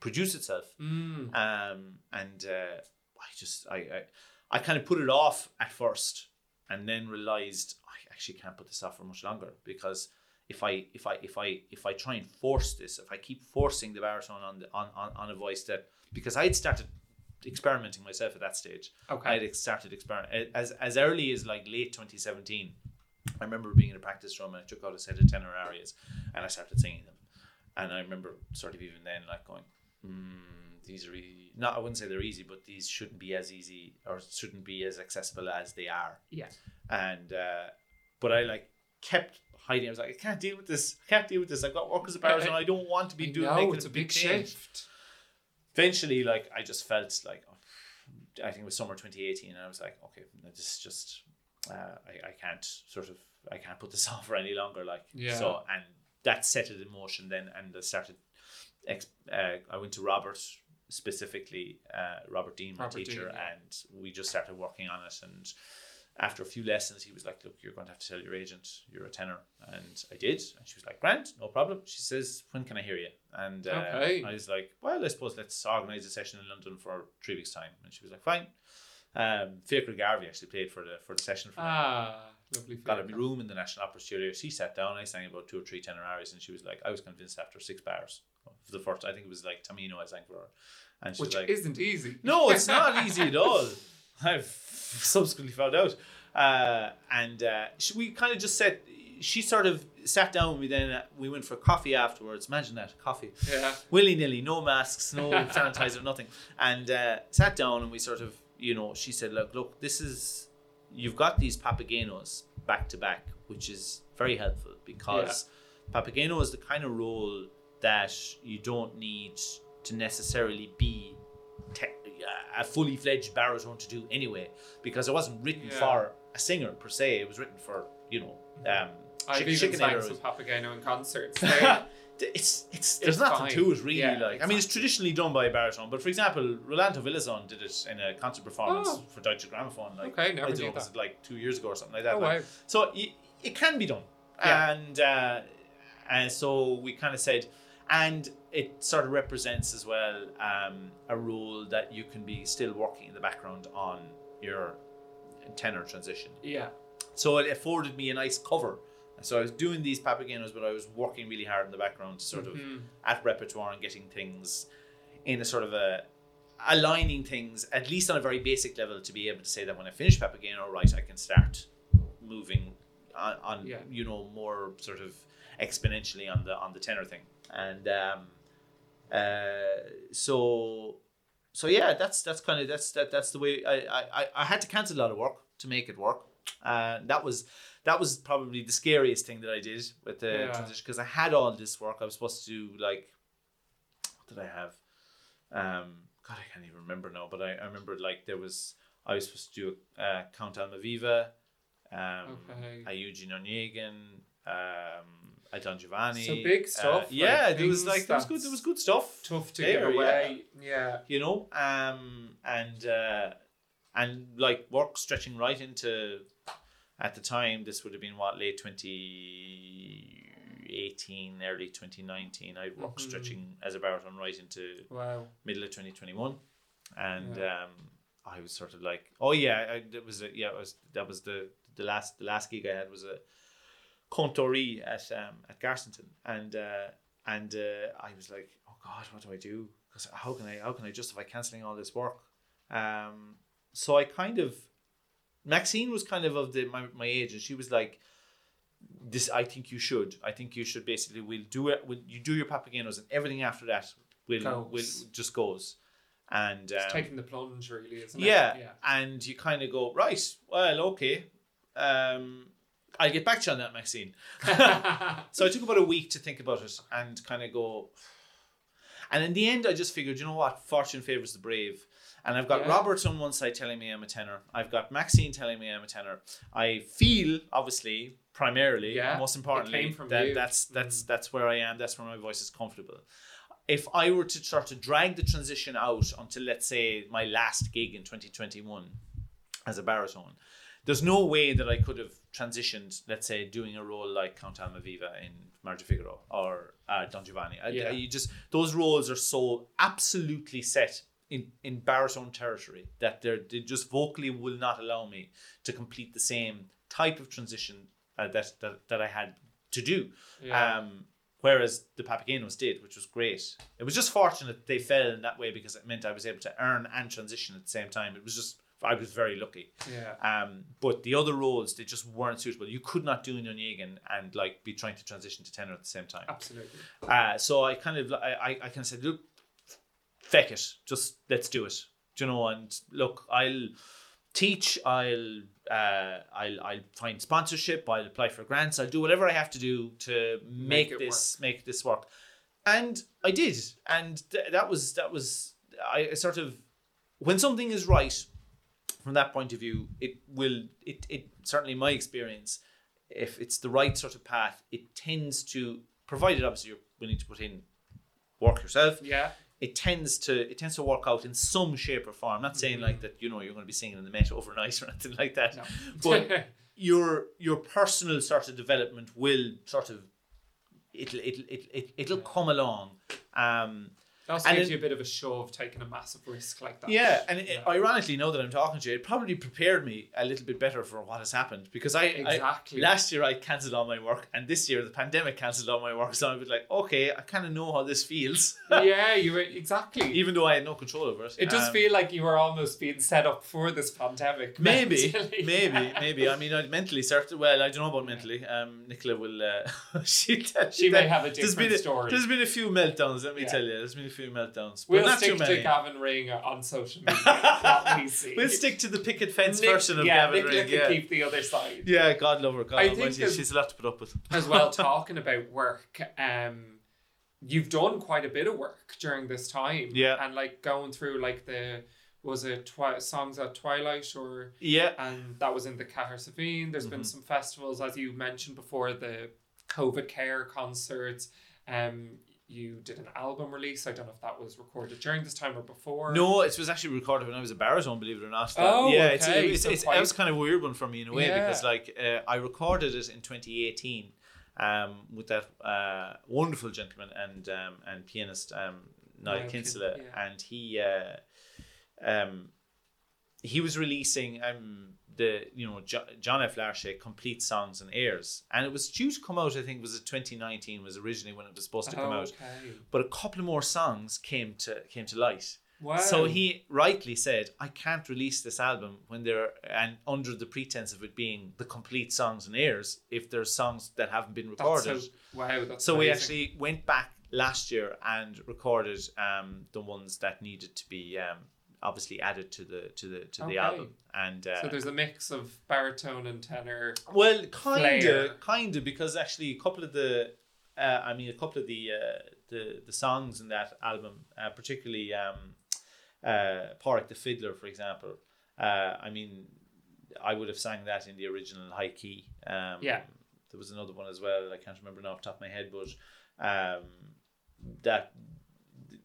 produce itself Mm. um, and uh, I just I, I I kind of put it off at first, and then realized I actually can't put this off for much longer because if I if I if I if I try and force this, if I keep forcing the baritone on the on on, on a voice that because I had started experimenting myself at that stage. Okay. I had started experiment as as early as like late 2017. I remember being in a practice room and I took out a set of tenor arias and I started singing them. And I remember sort of even then like going, mm, these are easy. Not I wouldn't say they're easy, but these shouldn't be as easy or shouldn't be as accessible as they are. Yeah. And uh, but I like kept hiding. I was like, I can't deal with this. I can't deal with this. I've got work as a baritone. I don't want to be doing. no, making it's a big big change shift. eventually like i just felt like oh, i think it was summer 2018 and i was like okay this is just uh, I, I can't sort of i can't put this off for any longer like Yeah. so and that set it in motion then and I started ex- uh, i went to robert specifically uh, robert dean my Robert teacher Dean, yeah. and we just started working on it and after a few lessons, he was like, "Look, you're going to have to tell your agent you're a tenor," and I did. And she was like, "Grant, no problem." She says, "When can I hear you?" And uh, Okay. I was like, "Well, I suppose let's organise a session in London for three weeks' time." And she was like, "Fine." Um, Fiacre Garvey actually played for the for the session for me. Ah, lovely. Got a room in the National Opera Studio. She sat down. I sang about two or three tenor arias, and she was like, "I was convinced after six bars for the first. I think it was like Tamino I sang for her, and she Which was like, isn't easy. no, it's not easy at all. I've subsequently found out. Uh, and uh, she, we kind of just said, she sort of sat down with me then. Uh, we went for coffee afterwards. Imagine that coffee. Yeah. Willy nilly, no masks, no sanitizer, nothing. And uh, sat down and we sort of, you know, she said, look, look, this is, you've got these Papagenos back to back, which is very helpful because Papageno is the kind of role that you don't need to necessarily be te- a fully fledged baritone to do anyway, because it wasn't written Yeah. for a singer per se. It was written for you know. Um, I've chick- even chicken sang some Papageno in concerts. They- it's it's there's It's nothing fine. to it really. Yeah, like I mean, it's traditionally done by a baritone, but for example, Rolando Villazon did it in a concert performance Oh. for Deutsche Grammophon. Like Okay, never I don't know, was it like two years ago or something like that. oh like- wow. so it, it can be done. Yeah. And uh, and so we kind of said, and it sort of represents as well um, a role that you can be still working in the background on your tenor transition. Yeah. So it afforded me a nice cover. So I was doing these papagenos, but I was working really hard in the background, to sort of Mhm. at repertoire and getting things in a sort of a aligning things at least on a very basic level to be able to say that when I finish Papageno, right, I can start moving on, on Yeah. you know more sort of exponentially on the on the tenor thing, and um, uh, so so yeah, that's that's kind of that's that that's the way I, I I- I had to cancel a lot of work to make it work. Uh, that was that was probably the scariest thing that I did with the Yeah. transition because I had all this work. I was supposed to do like what did I have? Um, God, I can't even remember now. But I, I remember like there was I was supposed to do uh, Count Almaviva, um, Okay. a Eugene Onegin, um, a Don Giovanni. So big Uh, stuff, like yeah, there was like there was good. There was good stuff. Tough to give away. Yeah. you know um and uh and like work stretching right into at the time this would have been what late 2018 early 2019 i worked Mhm. stretching as a baritone right into Wow. middle of 2021 and Yeah. um i was sort of like oh yeah I, that was a, yeah it was that was the the last the last gig i had was a contori at um at garsington and uh and uh, i was like oh god what do i do because how can i how can i justify cancelling all this work um so i kind of maxine was kind of of the my, my age and she was like this I think you should. I think you should basically we'll do it. We'll, you do your Papagenos and everything after that will will just goes. And um, It's taking the plunge, really, isn't yeah, it? and you kind of go right. Well, okay. Um, I'll get back to you on that, Maxine. So I took about a week to think about it and kind of go. And in the end, I just figured, you know what? Fortune favors the brave. And I've got Yeah. Robert on one side telling me I'm a tenor. I've got Maxine telling me I'm a tenor. I feel, obviously, primarily, Yeah, most importantly, that you. that's that's Mm. that's where I am. That's where my voice is comfortable. If I were to start to drag the transition out until, let's say, my last gig in 2021 as a baritone, there's no way that I could have transitioned, let's say, doing a role like Count Almaviva in Marge Figaro or uh, Don Giovanni. I- Yeah. you just those roles are so absolutely set in, in baritone territory that they're they just vocally will not allow me to complete the same type of transition uh, that, that that I had to do. Yeah. Um, whereas the Papagenos did, which was great. It was just fortunate they fell in that way because it meant I was able to earn and transition at the same time. It was just I was very lucky. yeah. Um, but the other roles they just weren't suitable. You could not do Nonyegan and like be trying to transition to tenor at the same time. Absolutely. Uh, so I kind of I, I, I kind of said, look, feck it, just let's do it. Do you know? And look, I'll teach. I'll uh, I'll I'll find sponsorship. I'll apply for grants. I'll do whatever I have to do to make, Make this make this work. And I did, and th- that was that was I sort of when something is right from that point of view, it will it it certainly my experience. If it's the right sort of path, it tends to provided obviously you're willing to put in work yourself. Yeah. It tends to it tends to work out in some shape or form. I'm not saying like that you know you're going to be singing in the Met overnight or anything like that. No. But your your personal sort of development will sort of it'll it'll it'll, it'll, it'll come along. Um, And gives it- you a bit of a shove taking a massive risk like that. Yeah, and it, Yeah. ironically, now that I'm talking to you, it probably prepared me a little bit better for what has happened because I, I- Exactly. last year I cancelled all my work, and this year the pandemic cancelled all my work. So I was like, okay, I kind of know how this feels, yeah, you were exactly. even though I had no control over it. it does Um, feel like you were almost being set up for this pandemic. Maybe, maybe, maybe. I mean, I mentally certainly. Well, I don't know about mentally. Um, Nicola will. Uh, she She may have a there's different a, story. There's been a few meltdowns. Let me Yeah. tell you. There's been a few meltdowns. But We'll not stick too to. Gavin Ring on social media. what we see. We'll stick to the picket fence Nick- version of yeah, Gavin Nicola Ring. can Yeah. keep the other side. yeah, God love her. God I think almighty. as- She's a lot to put up with. As well, talking about work, um, you've done quite a bit of work during this time. Yeah. And like going through like the was it twi- songs at Twilight or Yeah. and that was in the Cahersiveen. There's Mm-hmm. been some festivals, as you mentioned before, the COVID care concerts. Um, you did an album release. I don't know if that was recorded during this time or before. No, it was actually recorded when I was a baritone, believe it or not. Oh, yeah, it's, okay, it's, so it's, quite- it was kind of a weird one for me in a way Yeah. because like uh, I recorded it in 2018 um, with that uh, wonderful gentleman and um, and pianist um, Niall Niall Kinsella, yeah. and he uh, um, he was releasing um, the you know jo- John F. Larchet complete songs and airs, and it was due to come out. I think was it 2019 was originally when it was supposed to come Oh, out, okay. but a couple of more songs came to came to light. Wow. So he rightly said, "I can't release this album when they're and under the pretense of it being the complete songs and airs if there's songs that haven't been That's recorded." so, wow. That's so we actually went back last year and recorded um, the ones that needed to be um, obviously added to the to the to Okay. the album. And uh, So there's a mix of baritone and tenor. well, kinda, kind of, because actually a couple of the, uh, I mean, a couple of the uh, the the songs in that album, uh, particularly um, uh, Padraic the Fiddler, for example. Uh, I mean, I would have sang that in the original high key. Um, Yeah. There was another one as well. I can't remember now off the top of my head, but um, that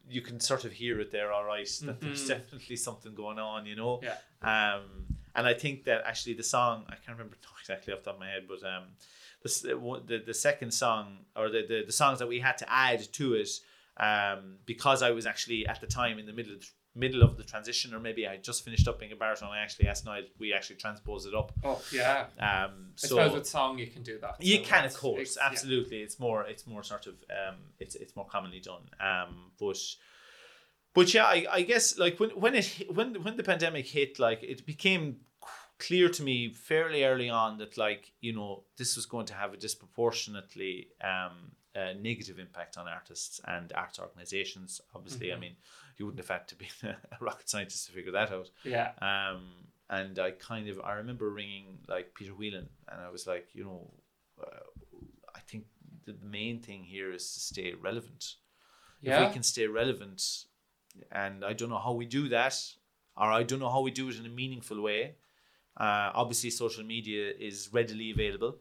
you can sort of hear it there, all right, that there's Mhm. definitely something going on, you know. Yeah. Um, and I think that actually the song I can't remember exactly off the top of my head, but um, the the the second song or the, the the songs that we had to add to it, um, because I was actually at the time in the middle of, middle of the transition, or maybe I just finished up being a baritone. I actually asked Niall we actually transposed it up. Oh yeah. Um, I so suppose with song you can do that. you so can, of course, it's- yeah. absolutely. It's more, it's more sort of, um, it's it's more commonly done. Um, but, but yeah, I, I guess like when when it when when the pandemic hit, like it became clear to me fairly early on that like you know this was going to have a disproportionately um, uh, negative impact on artists and arts organizations. Obviously, I mean, you wouldn't have had to be a rocket scientist to figure that out. Yeah. Um, and I kind of I remember ringing like Peter Whelan, and I was like, you know, uh, I think the main thing here is to stay relevant. Yeah. If we can stay relevant, and I don't know how we do that, or I don't know how we do it in a meaningful way. Uh, obviously, social media is readily available.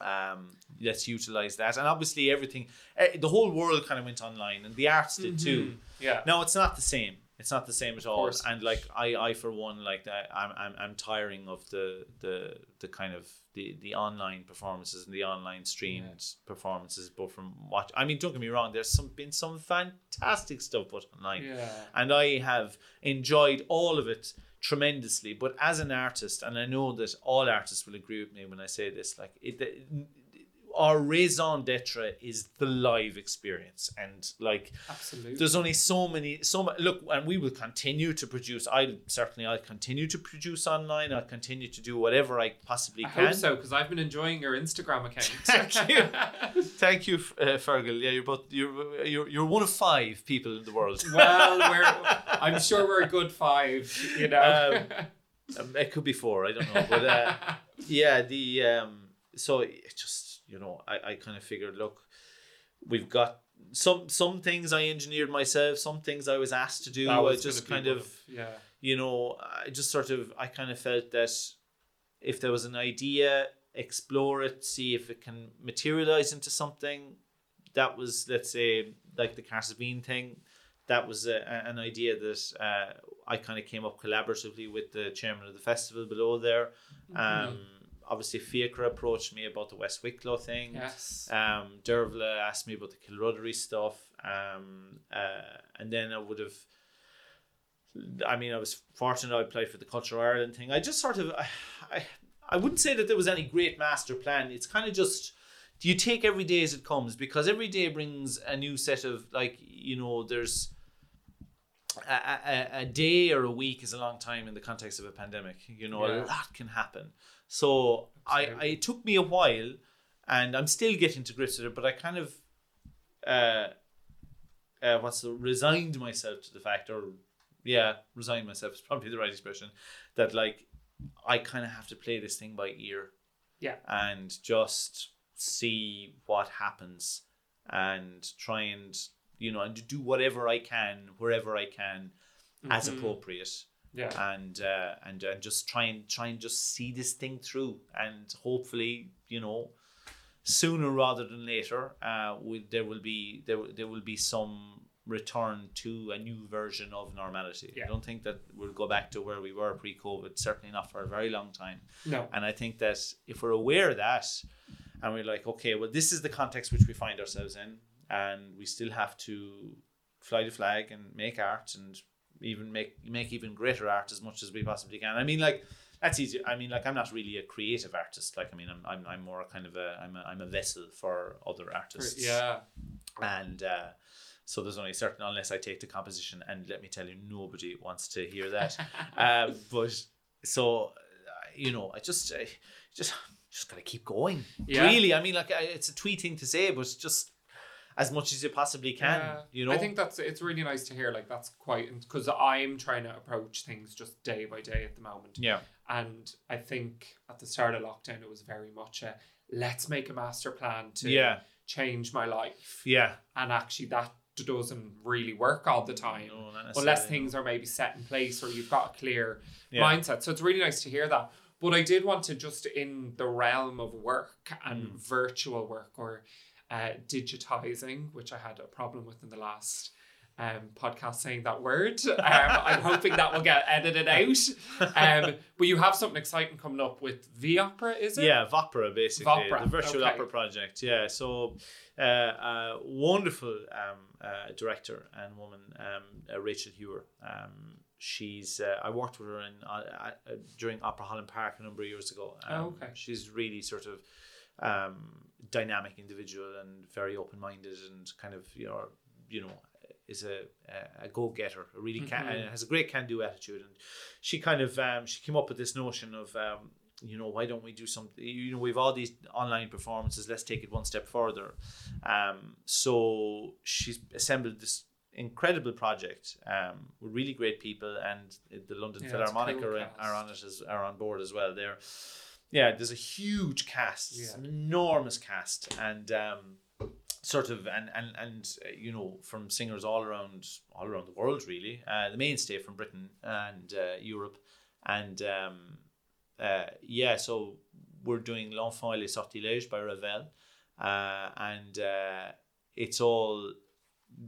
Yeah. Um, let's utilize that, and obviously, everything, eh, the whole world kind of went online, and the arts did too. Yeah. No, it's not the same. It's not the same at all. And like I, I for one, like that, I'm, I'm, I'm tiring of the, the, the kind of the, the online performances and the online streamed performances, both from watch. I mean, don't get me wrong. There's some been some fantastic stuff put online, Yeah. and I have enjoyed all of it tremendously. But as an artist, and I know that all artists will agree with me when I say this, like it, our raison d'etre is the live experience, and like Absolutely. there's only so many so much look and we will continue to produce i certainly i'll continue to produce online i'll continue to do whatever i possibly I can hope so because I've been enjoying your Instagram account. Thank you. thank you uh, fergal yeah you're both you're, you're you're one of five people in the world well, we're, I'm sure we're a good five. You know. Um, it could be four i don't know but uh, yeah the um so it just you know i i kind of figured look we've got some some things i engineered myself some things i was asked to do i was just kind one of yeah. you know, I just sort of, I kind of felt that if there was an idea, explore it, see if it can materialize into something. That was, let's say, like the Cahersiveen thing. That was a, an idea that uh, I kind of came up collaboratively with the chairman of the festival below there. Um, obviously, Fiacre approached me about the West Wicklow thing. Yes. Um, Dervla asked me about the Kilruddery stuff. Um, uh, and then I would have, I mean, I was fortunate I played for the Culture Ireland thing. I just sort of, I, I, I wouldn't say that there was any great master plan. It's kind of just, do you take every day as it comes? Because every day brings a new set of, like, you know, there's, a, a, a day or a week is a long time in the context of a pandemic. You know, Yeah. a lot can happen. So I, I, it took me a while, and I'm still getting to grips with it. But I kind of, uh, uh, what's the resigned myself to the fact, or yeah, resigned myself is probably the right expression. That like, I kind of have to play this thing by ear Yeah. and just see what happens and try and you know and do whatever I can wherever I can as Mhm. appropriate Yeah. and uh, and and just try and try and just see this thing through and hopefully you know sooner rather than later uh we, there will be there, will- there will be some return to a new version of normality Yeah. I don't think that we'll go back to where we were pre-COVID certainly not for a very long time No. and I think that if we're aware of that and we're like, okay, well, this is the context which we find ourselves in, and we still have to fly the flag and make art and even make make even greater art as much as we possibly can. I mean, like that's easy. I mean, like I'm not really a creative artist. Like, I mean, I'm I'm, I'm more kind of a I'm a I'm a vessel for other artists. Yeah. And uh, so there's only certain unless I take the composition, and let me tell you, nobody wants to hear that. um, but so uh, you know, I just I just just gotta keep going. Yeah. Really, I mean, like I, it's a twee thing to say, but just as much as you possibly can. Yeah. You know, I think that's it's really nice to hear. Like that's quite because I'm trying to approach things just day by day at the moment. yeah, And I think at the start of lockdown, it was very much a let's make a master plan to yeah, change my life. yeah. And actually, that doesn't really work all the time. No, Unless necessarily, things are maybe set in place or you've got a clear Yeah. mindset. So it's really nice to hear that. But I did want to just in the realm of work and Mm. virtual work or uh, digitizing, which I had a problem with in the last um, podcast saying that word. Um, I'm hoping that will get edited out. Um, but you have something exciting coming up with V Opera, is it? Yeah, Vopera basically, Vopera, the virtual okay. opera project. Yeah, so uh, a wonderful um, uh, director and woman, um, uh, Rachel Hewer. Um, she's uh, I worked with her in uh, uh, during Opera Holland Park a number of years ago. Um, Oh, okay. She's really sort of um, dynamic individual and very open minded and kind of you know you know is a a, go getter, a really can Mhm. and has a great can do attitude. And she kind of um, she came up with this notion of um, you know why don't we do something? You know we've all these online performances. Let's take it one step further. Um, so she's assembled this incredible project um, with really great people, and the London Yeah, Philharmonic cool are, are on it as are on board as well. They're yeah, there's a huge cast, Yeah. an enormous cast, and um, sort of and and and uh, you know from singers all around all around the world really. Uh, the mainstay from Britain and uh, Europe, and um, uh, yeah, so we're doing L'Enfant et les Sortilèges by Ravel, uh, and uh, it's all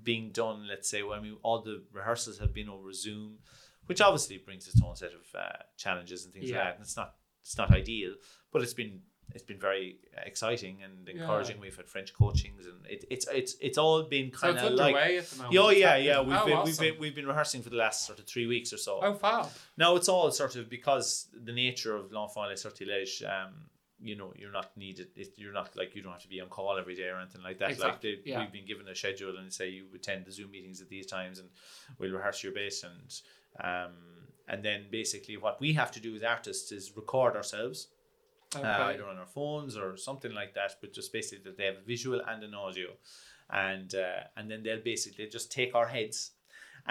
being done. Let's say, well, I mean, all the rehearsals have been over Zoom, which obviously brings its own set of uh, challenges and things like that. And it's not it's not ideal, but it's been it's been very exciting and encouraging. Yeah. We've had French coachings, and it, it's it's it's all been kind of like. the moment. Oh yeah, yeah. We've oh, been, awesome. we've been we've been rehearsing for the last sort of three weeks or so. Oh, fab. Now it's all sort of because the nature of l'enfant et sortilège. Um, you know, you're not needed. It, you're not like you don't have to be on call every day or anything like that. Exactly, Like they, yeah. we've been given a schedule and say you attend the Zoom meetings at these times, and we'll rehearse your bass and um, and then basically what we have to do as artists is record ourselves Okay. uh, either on our phones or something like that, but just basically that they have a visual and an audio, and uh, and then they'll basically just take our heads,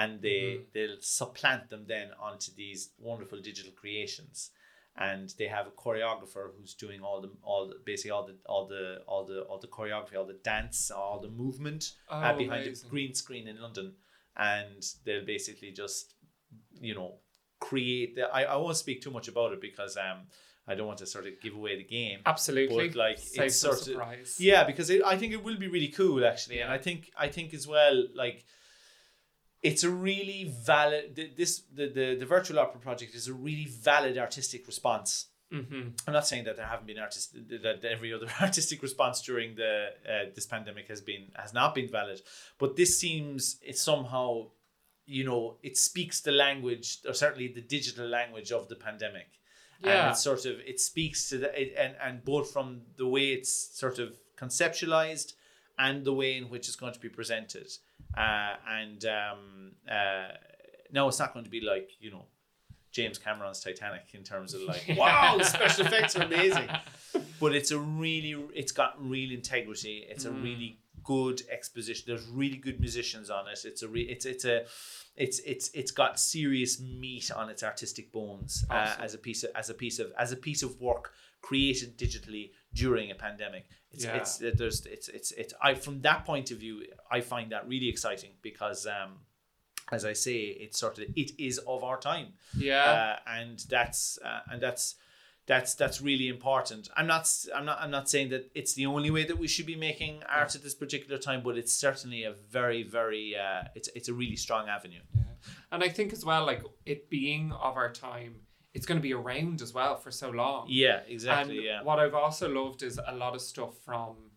and they they'll supplant them then onto these wonderful digital creations, and they have a choreographer who's doing all the all the, basically all the all the all the all the choreography, all the dance, all the movement uh, Oh, behind amazing. a green screen in London, and they'll basically just you know create the I, I won't speak too much about it because um I don't want to sort of give away the game. Absolutely. But like Save it's sort of surprise. yeah, because it, I think it will be really cool actually, and I think I think as well like it's a really valid this the, the the virtual opera project is a really valid artistic response. Mm-hmm. I'm not saying that there haven't been artists that every other artistic response during the uh, this pandemic has been has not been valid, but this seems it's somehow you know it speaks the language or certainly the digital language of the pandemic. Yeah. And it sort of it speaks to the it, and and both from the way it's sort of conceptualized and the way in which it's going to be presented. Uh, and um, uh, no, it's not going to be like you know James Cameron's Titanic in terms of like wow, the special effects are amazing. But it's a really it's got real integrity. It's a really good exposition. There's really good musicians on it. It's a re, it's it's a it's it's it's got serious meat on its artistic bones uh, as a piece of as a piece of as a piece of work created digitally during a pandemic. It's Yeah. it's there's it's it's it's I from that point of view I find that really exciting because um as I say it's sort of it is of our time Yeah. uh, and that's uh, and that's that's that's really important. I'm not I'm not I'm not saying that it's the only way that we should be making art at this particular time, but it's certainly a very very uh, it's it's a really strong avenue. Yeah. and I think as well, like it being of our time, it's going to be around as well for so long. Yeah, exactly. and yeah, what I've also loved is a lot of stuff from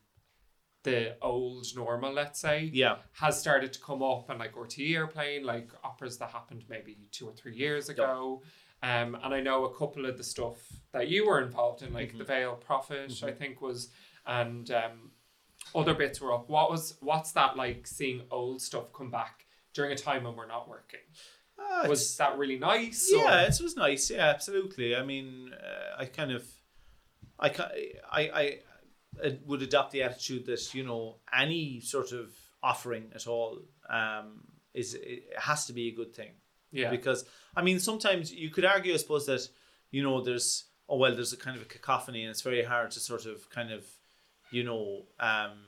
the old normal, let's say, yeah, has started to come up, and like are playing like operas that happened maybe two or three years ago. Um, and I know a couple of the stuff that you were involved in, like Mm-hmm. the Veil Prophet, I think was, and um, other bits were up. What was what's that like seeing old stuff come back during a time when we're not working? Ah, Was that really nice? yeah, or- it was nice. Yeah, absolutely. I mean, uh, I kind of, I, I, I would adopt the attitude that you know any sort of offering at all um, is it has to be a good thing. Yeah, because I mean sometimes you could argue I suppose that you know there's oh well there's a kind of a cacophony and it's very hard to sort of kind of you know um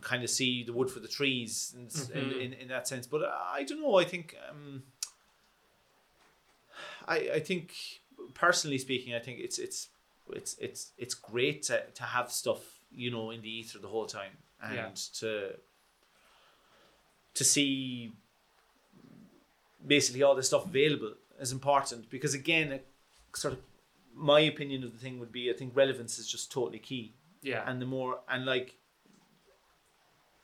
kind of see the wood for the trees in, in, in, in that sense. But I don't know. I think um I I think personally speaking I think it's it's it's it's it's great to, to have stuff you know in the ether the whole time and Yeah. to to see basically all this stuff available is important because again it sort of my opinion of the thing would be I think relevance is just totally key. Yeah, and the more and like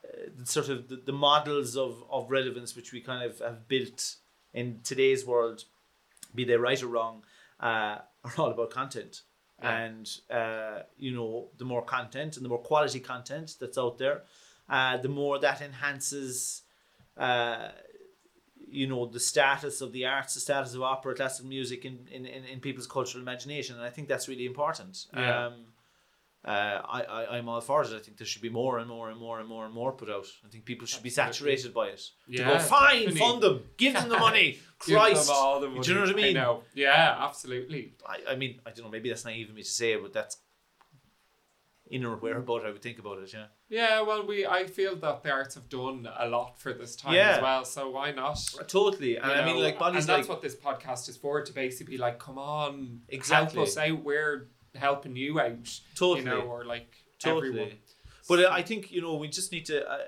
uh, the sort of the, the models of of relevance which we kind of have built in today's world be they right or wrong uh, are all about content. Yeah. and uh, you know the more content and the more quality content that's out there uh, the more that enhances uh, you know the status of the arts, the status of opera, classical music in, in, in, in people's cultural imagination, and I think that's really important. Yeah. Um, uh, I, I I'm all for it. I think there should be more and more and more and more and more put out. I think people should be saturated by it. To Yeah, go fine, definitely. fund them, give them the money. Them Christ, all the do you know what I money. mean? know. Yeah, absolutely. I, I mean, I don't know. Maybe that's naive of me to say, but that's in or whereabout I would think about it. Yeah. Yeah, well, we I feel that the arts have done a lot for this time Yeah. as well. So why not? Totally, and You I mean, know, like bodies and that's like what this podcast is for to basically be like, come on, Exactly. help us out. We're helping you out, totally, you know, or like totally. everyone. But uh, I think you know we just need to. Uh,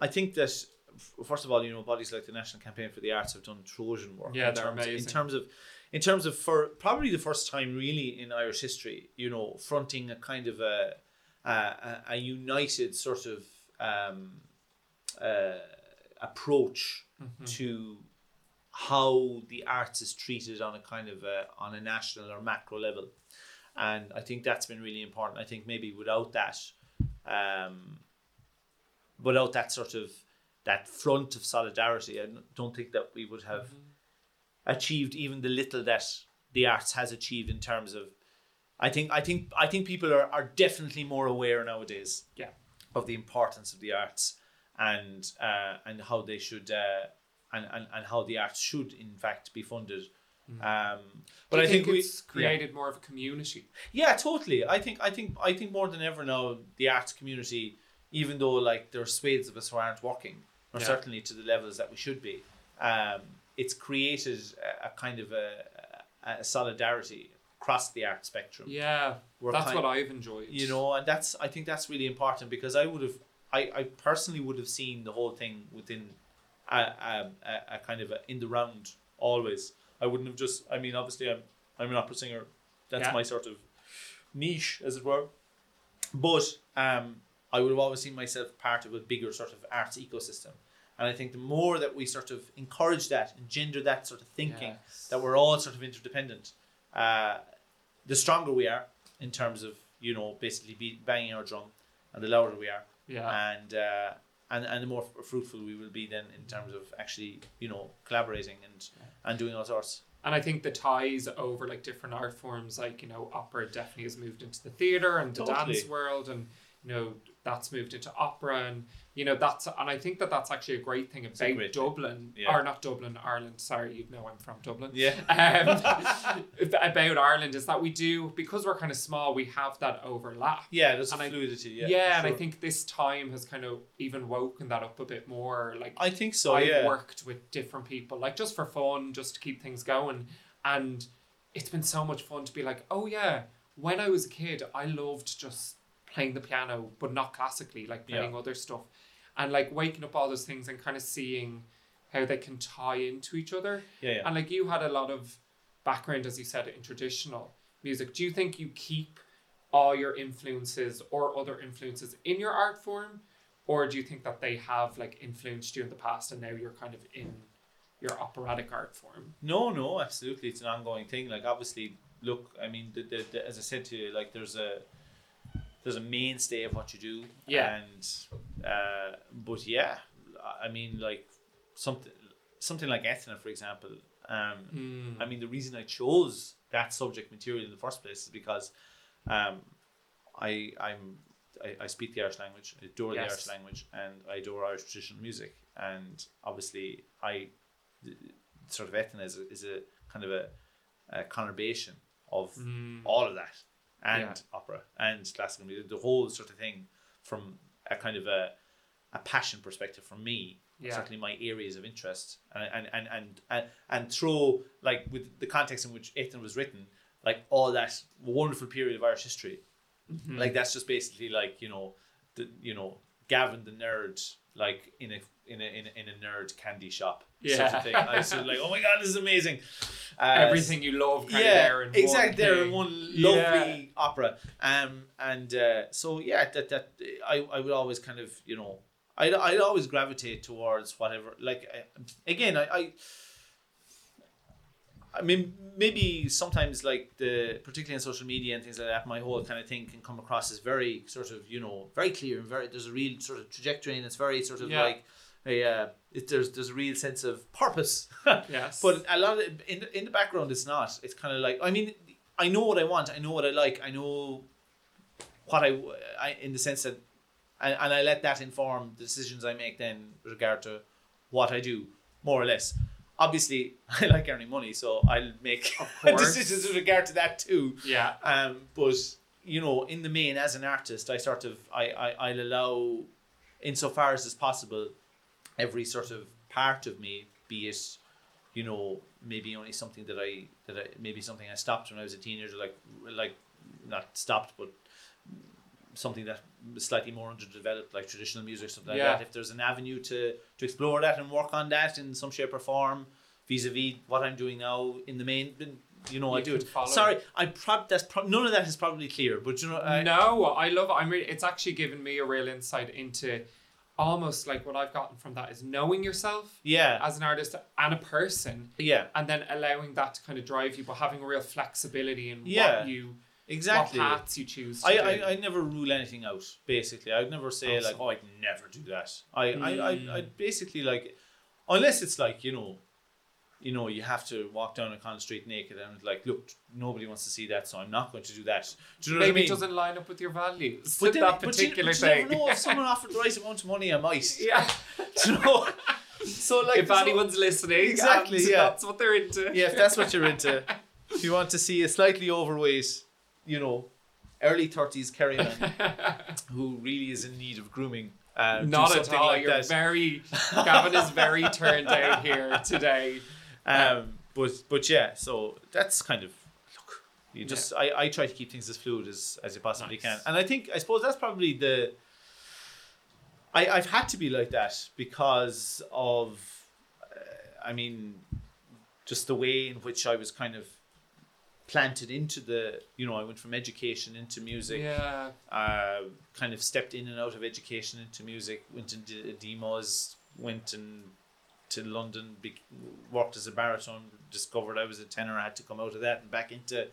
I think that f- first of all, you know, bodies like the National Campaign for the Arts have done Trojan work. Yeah, in they're terms, In amazing. terms of, in terms of for probably the first time really in Irish history, you know, fronting a kind of a a, a, united sort of um, uh, approach Mm-hmm. to how the arts is treated on a kind of a, on a national or macro level and I think that's been really important. I think maybe without that, um, without that sort of that front of solidarity, I don't think that we would have achieved even the little that the arts has achieved in terms of. I think I think I think people are, are definitely more aware nowadays Yeah. of the importance of the arts and uh, and how they should uh, and, and, and how the arts should in fact be funded. Um, but I think, we it's yeah. created more of a community. Yeah, totally. I think I think I think more than ever now the arts community, even though like there are swathes of us who aren't working, or Yeah. certainly to the levels that we should be, um, it's created a, a kind of a, a solidarity across the art spectrum. Yeah, We're that's kind- what I've enjoyed. You know, and that's I think that's really important because I would have I, I personally would have seen the whole thing within a, a, a, kind of a, in the round always. I wouldn't have just I mean obviously I'm I'm an opera singer. That's Yeah. my sort of niche as it were. But um I would have always seen myself part of a bigger sort of arts ecosystem. And I think the more that we sort of encourage that, engender that sort of thinking, Yes. that we're all sort of interdependent, uh, the stronger we are in terms of you know basically be banging our drum, and the louder we are, Yeah. and uh, and and the more fruitful we will be then in terms of actually you know collaborating and and doing all sorts. And I think the ties over like different art forms, like you know, opera definitely has moved into the theater and the Totally. dance world, and you know that's moved into opera, and you know that's and I think that that's actually a great thing about great thing. Dublin, Yeah. or not Dublin, Ireland. Sorry, you know I'm from Dublin. Yeah. Um, about Ireland is that we do because we're kind of small, we have that overlap. Yeah, there's And I- fluidity. Yeah, Yeah, and I think this time has kind of even woken that up a bit more. Like I think so. I've yeah, worked with different people, like just for fun, just to keep things going. And it's been so much fun to be like, oh yeah, when I was a kid, I loved just playing the piano, but not classically, like playing other stuff. And like waking up all those things and kind of seeing how they can tie into each other. yeah, yeah. And like you had a lot of background, as you said, in traditional music. Do you think you keep all your influences or other influences in your art form? Or do you think that they have like influenced you in the past and now you're kind of in your operatic art form? No, no, absolutely. It's an ongoing thing. Like obviously, look, I mean, the, the, the, as I said to you, like there's a there's a mainstay of what you do. Yeah. And uh, but yeah, I- mean, like something something like Eithne, for example. Um, Mm. I mean, the reason I chose that subject material in the first place is because um, I I'm I, I speak the Irish language, I adore the Irish language, and I adore Irish traditional music. And obviously, I sort of Eithne is a, is a kind of a, a conurbation of Mm. all of that and Yeah. opera and classical music, the whole sort of thing from a kind of a a passion perspective for me Yeah. certainly my areas of interest and and and and and, throw like with the context in which Eithne was written like all that wonderful period of Irish history Mm-hmm. like that's just basically like you know the you know Gavin the nerd like in a in a in a, in a nerd candy shop sort of thing I was like oh my god this is amazing uh, Everything you love kind yeah, of there in exactly. one There in one Yeah. lovely opera, um, and uh, so yeah, that that I, I would always kind of you know I'd, I'd always gravitate towards whatever like uh, again I, I I mean maybe sometimes like the particularly in social media and things like that my whole kind of thing can come across as very sort of you know very clear and very there's a real sort of trajectory and it's very sort of Yeah. like a uh, it, there's there's a real sense of purpose. Yes. but a lot of in the- in the background, it's not. It's kind of like I mean, I know what I want. I know what I like. I know what I, I in the sense that, and, and I let that inform the decisions I make then with regard to what I do, more or less. Obviously, I like earning money, so I'll make decisions with regard to that too. yeah. Um, but you know, in the main, as an artist, I sort of I, I I'll allow, insofar as is possible, every sort of part of me, be it, you know, maybe only something that I that I maybe something I stopped when I was a teenager, like like not stopped, but something that was slightly more underdeveloped, like traditional music, something like Yeah. that. If there's an avenue to to explore that and work on that in some shape or form, vis-a-vis what I'm doing now in the main, then, you know, I do it. follow Sorry, I prob that's prob- none of that is probably clear, but you know, I, no, I love it. I'm really, it's actually given me a real insight into almost like what I've gotten from that is knowing yourself yeah, as an artist and a person yeah, and then allowing that to kind of drive you but having a real flexibility in Yeah, what you exactly. what paths you choose I. I, I never rule anything out. Basically, I'd never say Awesome. like, "Oh, I'd never do that." I, I, I, Mm. I basically like, unless it's like you know, you know, you have to walk down a Collins Street naked, and like, look, nobody wants to see that, so I'm not going to do that. Do you know Maybe what I mean? it doesn't line up with your values. But then, that but particular you, but you thing. never know if someone offered the right amount of money, I might. yeah. You know? So like, if there's no- anyone's listening, Exactly, yeah. that's what they're into. yeah, if that's what you're into, if you want to see a slightly overweight, you know, early thirties Kerry man who really is in need of grooming, uh, Not at all. like You're that. very Gavin is very turned out here today. um, but but yeah, so that's kind of look. You just I, I try to keep things as fluid as as you possibly Nice. can, and I think I suppose that's probably the. I I've had to be like that because of, uh, I mean, just the way in which I was kind of planted into the you know I went from education into music Yeah. uh, kind of stepped in and out of education into music, went into DMus, went and to London, be, worked as a baritone, discovered I was a tenor, I had to come out of that and back into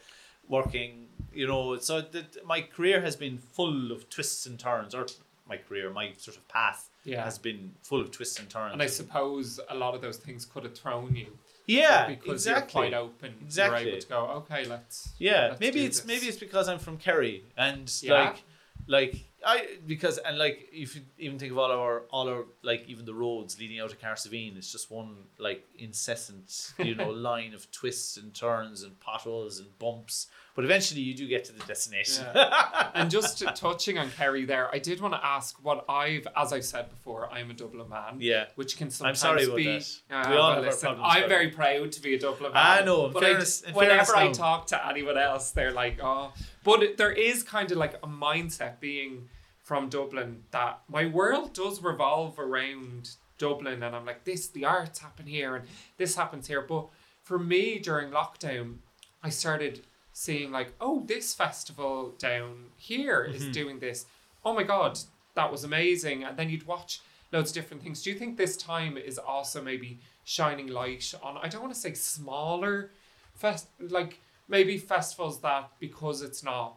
working, you know, so that my career has been full of twists and turns, or my career, my sort of path Yeah. has been full of twists and turns. And I suppose a lot of those things could have thrown you. Yeah, because exactly. you're quite open. Exactly. You're able to go, okay, let's. Yeah, let's maybe it's this." maybe it's because I'm from Kerry and Yeah. like like I because and like if you even think of all our all our like even the roads leading out of Cahersiveen, it's just one like incessant you know line of twists and turns and potholes and bumps. But eventually you do get to the destination. and just touching on Kerry there, I did want to ask what I've, as I've said before, I'm a Dublin man. Yeah. Which can I'm sometimes sorry about be. that. Uh, We all well, have our problems, I'm very proud to be a Dublin man. I know, But fairness- I, whenever I talk to anyone else, they're like, oh. But there is kind of like a mindset being from Dublin that my world does revolve around Dublin, and I'm like, this, the arts happen here, and this happens here. But for me, during lockdown, I started seeing like, oh, this festival down here is mm-hmm. doing this. Oh my god, that was amazing! And then you'd watch loads of different things. Do you think this time is also maybe shining light on? I don't want to say smaller fest, like maybe festivals that because it's not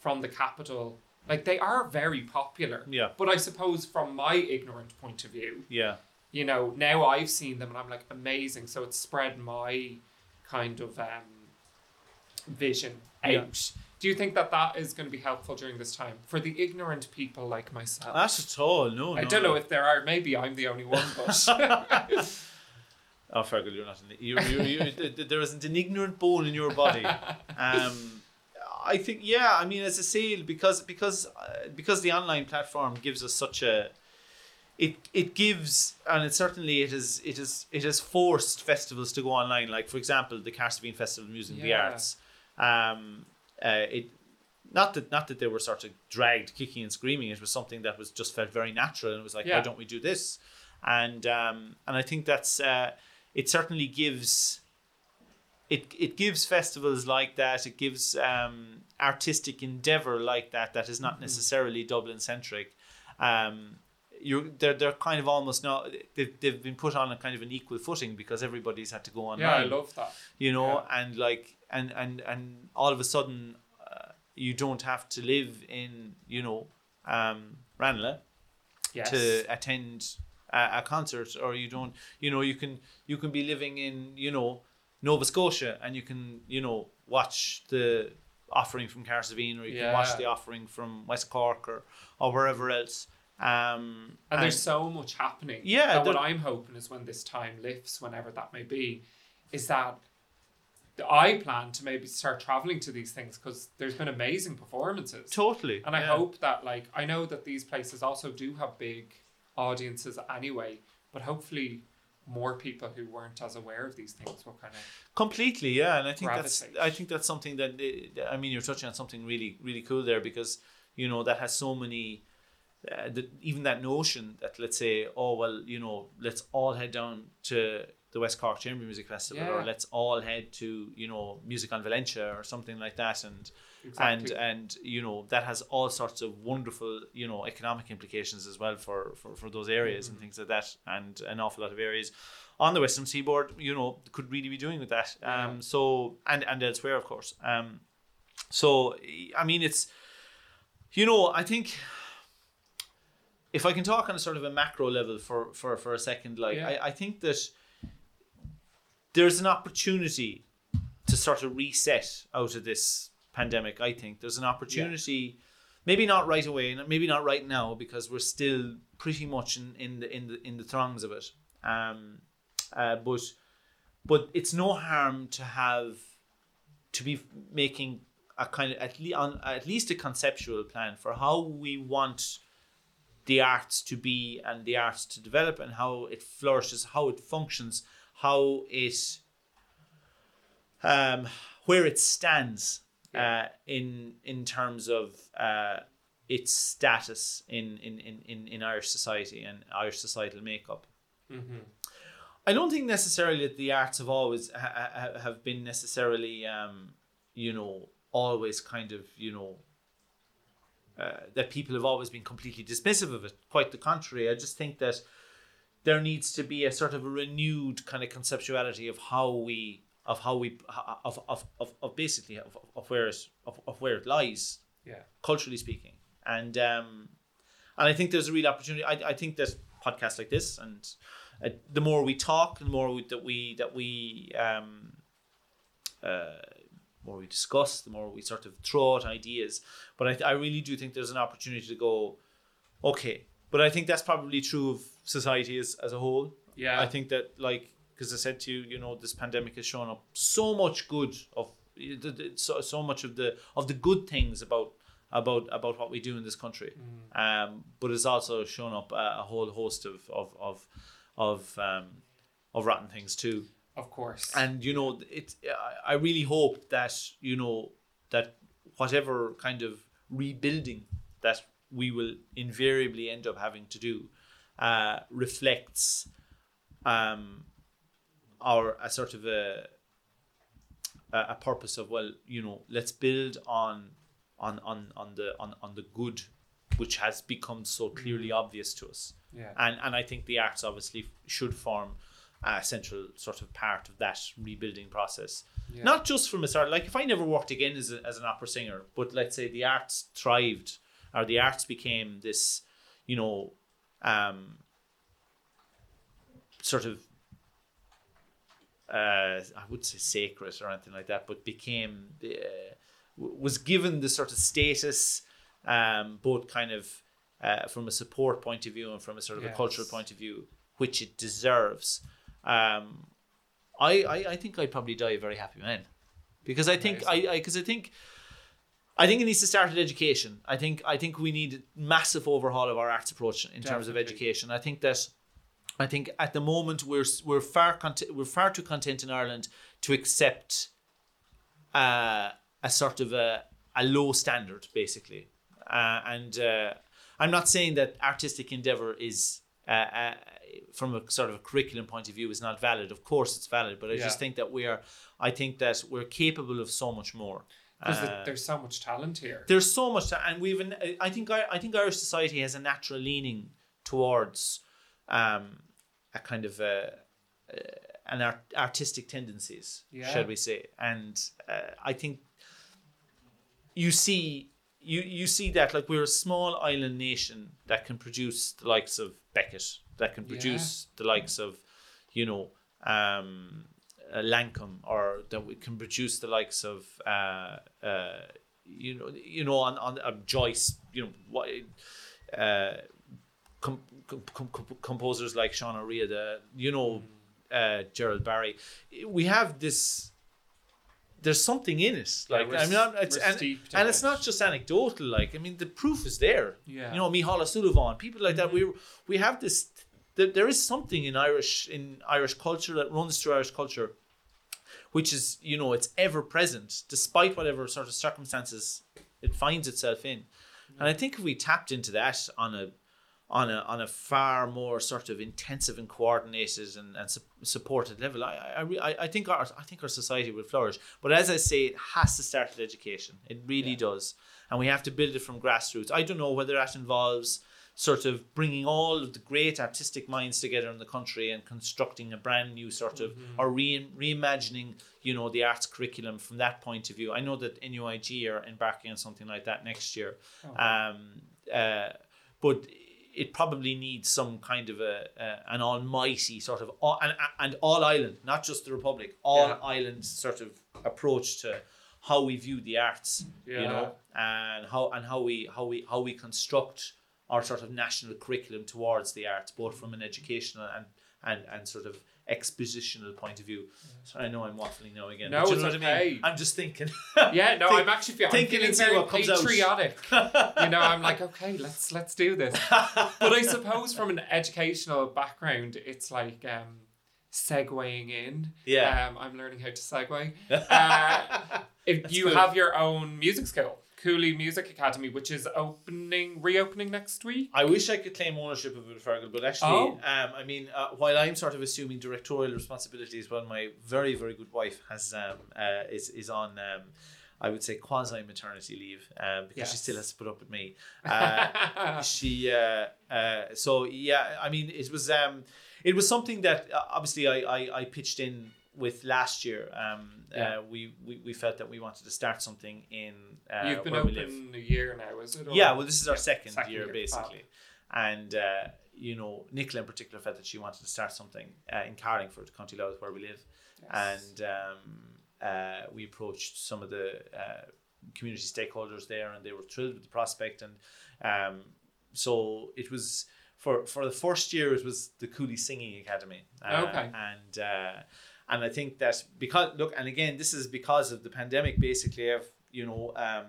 from the capital, like they are very popular. Yeah. But I suppose from my ignorant point of view, yeah. you know, now I've seen them and I'm like amazing. So it's spread my kind of um, vision out. Yeah. Do you think that that is going to be helpful during this time for the ignorant people like myself? Not at all. No. I no, don't no. know if there are. Maybe I'm the only one, but Oh, Fergal, you're not. An, you, you, you, th- th- there isn't an ignorant bone in your body. Um, I think, yeah. I mean, as I say, because because uh, because the online platform gives us such a, it it gives, and it certainly it is it is it has forced festivals to go online. Like for example, the Cahersiveen Festival of Music and the Arts. Um, uh, it not that not that they were sort of dragged kicking and screaming. It was something that was just felt very natural, and it was like, Yeah. why don't we do this? And um, and I think that's uh, it. Certainly gives it it gives festivals like that. It gives um, artistic endeavor like that that is not necessarily Dublin centric. Um, you're they're they're kind of almost now they've, they've been put on a kind of an equal footing because everybody's had to go online yeah, I love that. you know and like and and and all of a sudden uh, you don't have to live in you know um Ranelagh Yes. to attend a, a concert, or you don't, you know, you can you can be living in you know Nova Scotia and you can you know watch the offering from Cahersiveen or you can watch the offering from West Cork or or wherever else. Um, And there's so much happening. Yeah, what I'm hoping is when this time lifts, whenever that may be, is that I plan to maybe start traveling to these things because there's been amazing performances. totally, And I yeah. hope that, like, I know that these places also do have big audiences anyway, but hopefully more people who weren't as aware of these things will kind of. completely yeah and i think that's i think that's something that uh, i mean you're touching on something really really cool there because you know that has so many uh, the, even that notion that let's say oh well you know let's all head down to the west cork chamber music festival or let's all head to you know music on Valentia or something like that. And Exactly. and and you know that has all sorts of wonderful you know economic implications as well for for, for those areas and things like that. And an awful lot of areas on the western seaboard you know could really be doing with that. Um so and and elsewhere of course. Um so i mean it's you know i think if i can talk on a sort of a macro level for for for a second like Yeah. I, I think that there's an opportunity to sort of reset out of this pandemic. I think there's an opportunity, maybe not right away, and maybe not right now, because we're still pretty much in, in the in the in the throngs of it. Um, uh, but but it's no harm to have to be making a kind of at least on at least a conceptual plan for how we want the arts to be and the arts to develop and how it flourishes, how it functions, how it um, where it stands uh, in in terms of uh, its status in, in, in, in, in Irish society and Irish societal makeup. I don't think necessarily that the arts have always ha- have been necessarily, um, you know, always kind of, you know, uh, that people have always been completely dismissive of it. Quite the contrary. I just think that there needs to be a sort of a renewed kind of conceptuality of how we of how we of of, of, of basically of, of where it of, of where it lies Yeah. culturally speaking. And um and i think there's a real opportunity i, I think that podcasts like this and uh, the more we talk the more we, that we that we um uh more we discuss the more we sort of throw out ideas. But i, I really do think there's an opportunity to go okay. But i think that's probably true of society as, as a whole Yeah. i think that like because i said to you you know this pandemic has shown up so much good of so, so much of the of the good things about about about what we do in this country um but it's also shown up a, a whole host of of of of um of rotten things too Of course. and you know it i really hope that you know that whatever kind of rebuilding that we will invariably end up having to do uh, reflects um, our a sort of a a purpose of well you know let's build on on on on the on, on the good which has become so clearly obvious to us Yeah. and and I think the arts obviously should form a central sort of part of that rebuilding process. Yeah. Not just from a start, like if I never worked again as, a, as an opera singer, but let's say the arts thrived or the arts became this, you know, um, sort of, uh, I would say sacred or anything like that, but became, uh, was given the sort of status, um, both kind of uh, from a support point of view and from a sort of a cultural point of view, which it deserves. Um, I, I, I think I'd probably die a very happy man. Because I think I because I, think I think it needs to start at education. I think I think we need massive overhaul of our arts approach in terms of education. I think that I think at the moment we're we're far content, we're far too content in Ireland to accept uh, a sort of a, a low standard basically. Uh, and uh, I'm not saying that artistic endeavor is uh, uh, from a sort of a curriculum point of view is not valid. Of course, it's valid, but I Yeah. just think that we are. I think that we're capable of so much more. Because Uh, there's so much talent here. there's so much, to, and we've. An, I think. I, I think Irish society has a natural leaning towards um, a kind of a, uh, an art, artistic tendencies, Yeah. shall we say? And uh, I think you see. You, you see that like we're a small island nation that can produce the likes of Beckett, that can produce the likes of, you know, um, uh, Lancome or that we can produce the likes of, uh, uh, you know, you know, on on uh, Joyce, you know, what. Uh, com- com- com- composers like Seán Ó Riada, you know, uh, Gerald Barry. We have this. There's something in it, like we're I mean, I'm- it's, and, and it's not just anecdotal. Like I mean, the proof is there. Yeah. You know, Mícheál Ó Súilleabháin, people like that. We we have this. There, there is something in Irish in Irish culture that runs through Irish culture, which is you know it's ever present despite whatever sort of circumstances it finds itself in, and I think if we tapped into that on a on a on a far more sort of intensive and coordinated and, and su- supported level, I I, re- I I think our I think our society would flourish. But as I say, it has to start at education. It really does, and we have to build it from grassroots. I don't know whether that involves sort of bringing all of the great artistic minds together in the country and constructing a brand new sort of or re- reimagining you know the arts curriculum from that point of view. I know that NUIG are embarking on something like that next year. Um, uh, but it probably needs some kind of a, a an almighty sort of all, and, and all island, not just the republic, all Yeah. island sort of approach to how we view the arts, you know, and how and how we how we how we construct our sort of national curriculum towards the arts, both from an educational and and, and sort of expositional point of view. So I know I'm waffling now again. No, you know what I mean? I'm just thinking. Yeah, no, Think- I'm actually feeling, I'm thinking feeling very what comes out. patriotic. you know, I'm like, okay, let's let's do this. But I suppose from an educational background, it's like um, segueing in. Yeah. Um, I'm learning how to segue. Uh, if you good. have your own music school, Cooley Music Academy, which is opening, reopening next week. I wish I could claim ownership of it, Fergal, but actually, Oh. um, I mean, uh, while I'm sort of assuming directorial responsibilities, well, my very, very good wife has um, uh, is is on. Um, I would say quasi maternity leave um, because she still has to put up with me. Uh, she uh, uh, so yeah, I mean, it was um, it was something that uh, obviously I, I I pitched in with last year. Um, Yeah. uh, we, we we felt that we wanted to start something in uh, You've been where open a year now, is it? Or- Yeah, well, this is our second, second year, year, basically. And, uh, you know, Nicola in particular felt that she wanted to start something uh, in Carlingford, County Louth, where we live. And um, uh, we approached some of the uh, community stakeholders there, and they were thrilled with the prospect. And um, so it was. For, for the first year, it was the Cooley Singing Academy. Uh, Okay. And uh, and I think that because look, and again, this is because of the pandemic. Basically, of you know, um,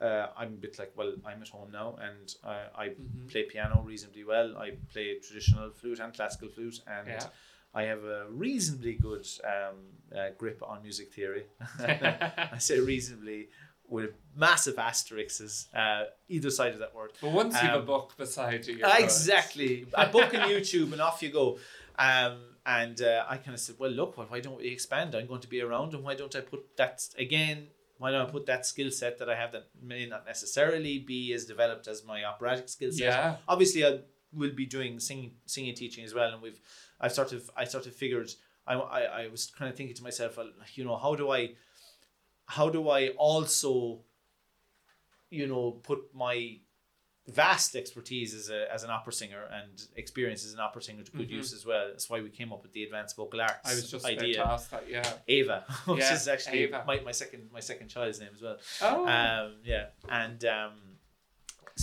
uh, I'm a bit like, well, I'm at home now, and uh, I Mm-hmm. play piano reasonably well. I play traditional flute and classical flute, and Yeah. I have a reasonably good um, uh, grip on music theory. I say reasonably with massive asterisks uh, either side of that word. But once you have a Um, book beside you, you're. Exactly. A book on YouTube and off you go. Um, and uh, I kind of said, well, look, well, why don't we expand? I'm going to be around, and why don't I put that again? Why don't I put that skill set that I have that may not necessarily be as developed as my operatic skill set? Yeah. Obviously, I will be doing singing, singing teaching as well, and we've, I've sort of, I sort of figured, I, I, I was kind of thinking to myself, well, you know, how do I, how do I also, you know, put my vast expertise as, a, as an opera singer and experience as an opera singer to good use as well. That's why we came up with the advanced vocal arts Mm-hmm. I was just idea. to ask that, yeah. Ava, which Yeah, is actually Ava. My, my second my second child's name as well. Oh. Um, yeah, and um,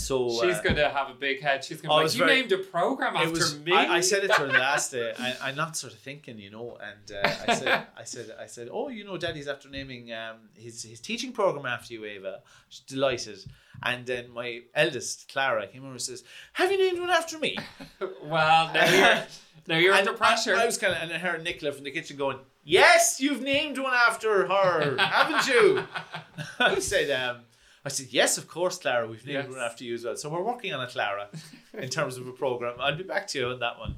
so She's uh, going to have a big head. She's going to be like, you very- named a program after was. me. I, I said it to her last day. I, I'm not sort of thinking, you know, and uh, I said, I said, I said, oh, you know, Daddy's after naming um, his his teaching program after you, Ava. She's delighted. And then my eldest, Clara, came over and says, "Have you named one after me?" well, now you're, now you're under pressure. I, I was kind of, and I heard Nicola from the kitchen going, "Yes, you've named one after her, haven't you?" I said, um, "I said yes, of course, Clara. We've named Yes. one after you as well. So we're working on it, Clara, in terms of a program. I'll be back to you on that one.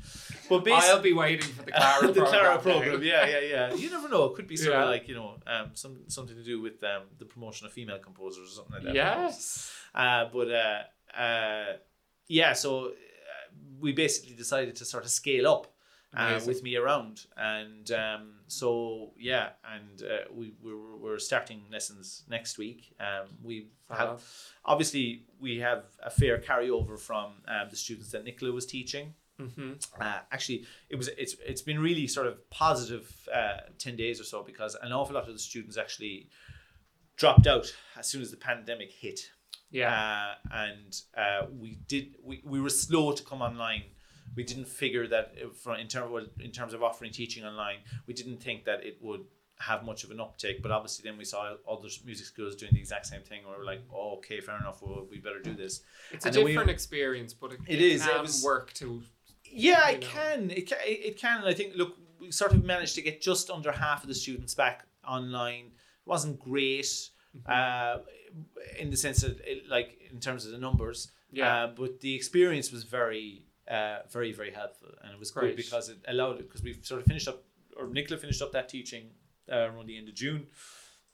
But basically, I'll be waiting for the Clara the program. Clara program, yeah, yeah, yeah. You never know. It could be sort Yeah. of like you know, um, some something to do with um, the promotion of female composers or something like that. Yes. Uh, but uh, uh, yeah, so uh, we basically decided to sort of scale up uh, with me around, and um, so yeah, and uh, we we're, we're starting lessons next week. Um, we have Fab. obviously we have a fair carryover from um, the students that Nicola was teaching. Mm-hmm. Uh, actually, it was it's it's been really sort of positive uh, ten days or so because an awful lot of the students actually dropped out as soon as the pandemic hit. Yeah. Uh, and uh, we did we, we were slow to come online. We didn't figure that for in terms in terms of offering teaching online, we didn't think that it would have much of an uptake. But obviously, then we saw other music schools doing the exact same thing. Where We were like, oh, okay, fair enough. Well, we better do this. it's a and we- different experience, but it, It it is, it can was- work to. Yeah, it know. can. It can. It can. And I think. Look, we sort of managed to get just under half of the students back online. It wasn't great, Mm-hmm. uh, in the sense that, it, like, in terms of the numbers. Yeah. Uh, but the experience was very, uh, very, very helpful, and it was Great. good because it allowed it because we sort of finished up, or Nicola finished up that teaching uh, around the end of June,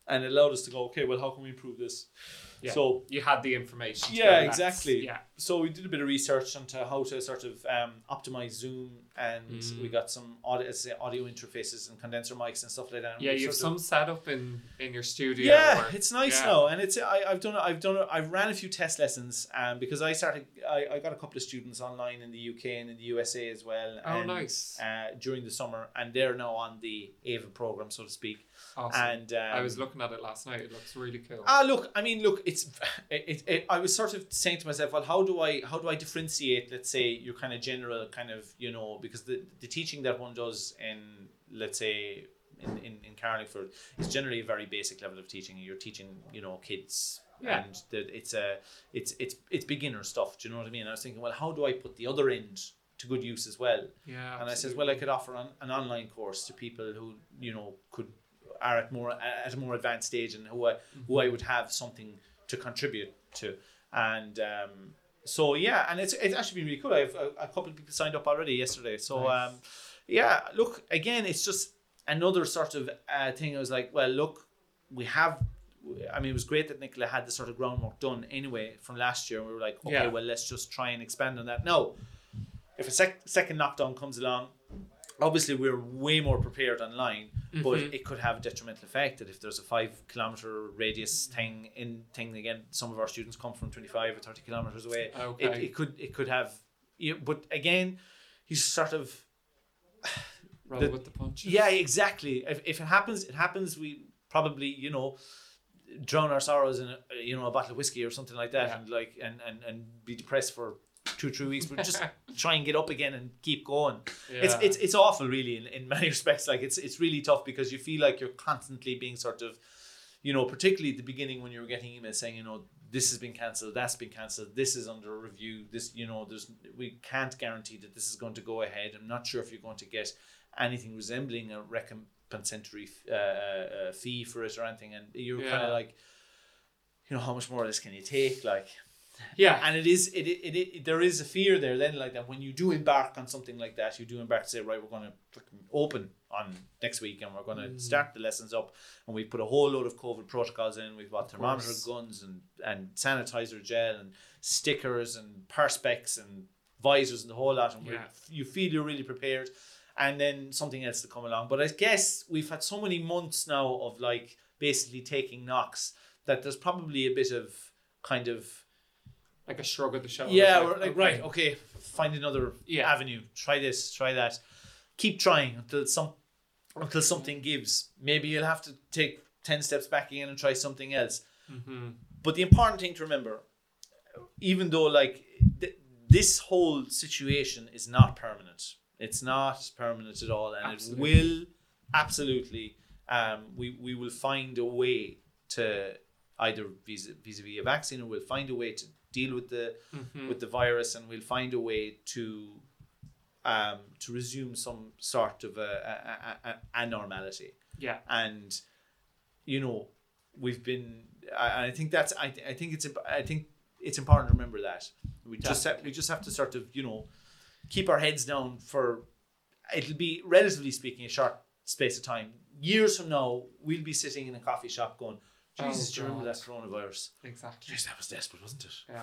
and it allowed us to go. Okay, well, how can we improve this? Yeah. So You had the information. yeah, exactly. Yeah. So we did a bit of research into how to sort of um, optimize Zoom, and Mm. we got some audio, say, audio interfaces and condenser mics and stuff like that. and Yeah, you have some of- setup in in your studio. Yeah, or- it's nice yeah. now, and it's I, I've done I've done I ran a few test lessons, um, because I started I, I got a couple of students online in the UK and in the USA as well. Oh, and, nice. Uh, during the summer, and they're now on the Ava program, so to speak. Awesome. And um, I was looking at it last night. It looks really cool. Ah, look. I mean, look. It's. It, it, it. I was sort of saying to myself, well, how do I how do I differentiate? Let's say your kind of general kind of you know because the the teaching that one does in let's say in in, in Carlingford is generally a very basic level of teaching. You're teaching you know kids. Yeah. And that it's a it's it's it's beginner stuff. Do you know what I mean? I was thinking, well, how do I put the other end to good use as well? yeah. And I says, well, I could offer an, an online course to people who you know could are at more at a more advanced stage and who I who I would have something to contribute to. And um, so yeah, and it's it's actually been really cool. I have a, a couple of people signed up already yesterday. So Nice. um, yeah, look again, it's just another sort of uh, thing. I was like, well, look, we have. I mean, it was great that Nicola had the sort of groundwork done anyway from last year. And we were like, okay, Yeah. well, let's just try and expand on that. No, if a sec- second knockdown comes along, obviously we're way more prepared online, but Mhm. it could have a detrimental effect that if there's a five kilometer radius thing in thing again, some of our students come from twenty five or thirty kilometers away. It, Okay. it could it could have, you but again, you sort of Roll the- with the punches. yeah exactly. If, if it happens, it happens. We probably you know drown our sorrows in a, you know a bottle of whiskey or something like that, Yeah. and like and, and and be depressed for two three weeks, but just try and get up again and keep going. It's Yeah. it's it's awful really in, in many respects. Like it's it's really tough because you feel like you're constantly being sort of you know particularly at the beginning when you were getting emails saying you know this has been cancelled that's been cancelled this is under review this you know there's we can't guarantee that this is going to go ahead. I'm not sure if you're going to get anything resembling a recompensatory uh, uh, fee for it or anything. And you're kind of like you know how much more of this can you take? Like yeah. and it is it, it, it, it there is a fear there then like that when you do embark on something like that you do embark to say right we're going to open on next week and we're going to Mm. start the lessons up and we've put a whole load of covid protocols in we've got thermometer course. guns and and sanitizer gel and stickers and perspex and visors and the whole lot and Yeah. you feel you're really prepared and then something else to come along but i guess we've had so many months now of like basically taking knocks that there's probably a bit of kind of like a shrug of the shoulders. yeah, we're like, right, okay, find another Yeah. avenue. Try this, try that. Keep trying until some until something gives. Maybe you'll have to take ten steps back again and try something else. hmm But the important thing to remember, even though like th- this whole situation is not permanent, it's not permanent at all, and Absolutely. it will absolutely. Um, we we will find a way to either vis vis a vis a vaccine, or we'll find a way to deal with the hmm with the virus, and we'll find a way to um, to resume some sort of a, a, a, a normality Yeah. and you know we've been I, I think that's I, I think it's I think it's important to remember that. We just have, we just have to sort of you know keep our heads down for it'll be relatively speaking a short space of time. Years from now we'll be sitting in a coffee shop going Jesus oh, do you remember that coronavirus Exactly. Jeez that was desperate wasn't it Yeah.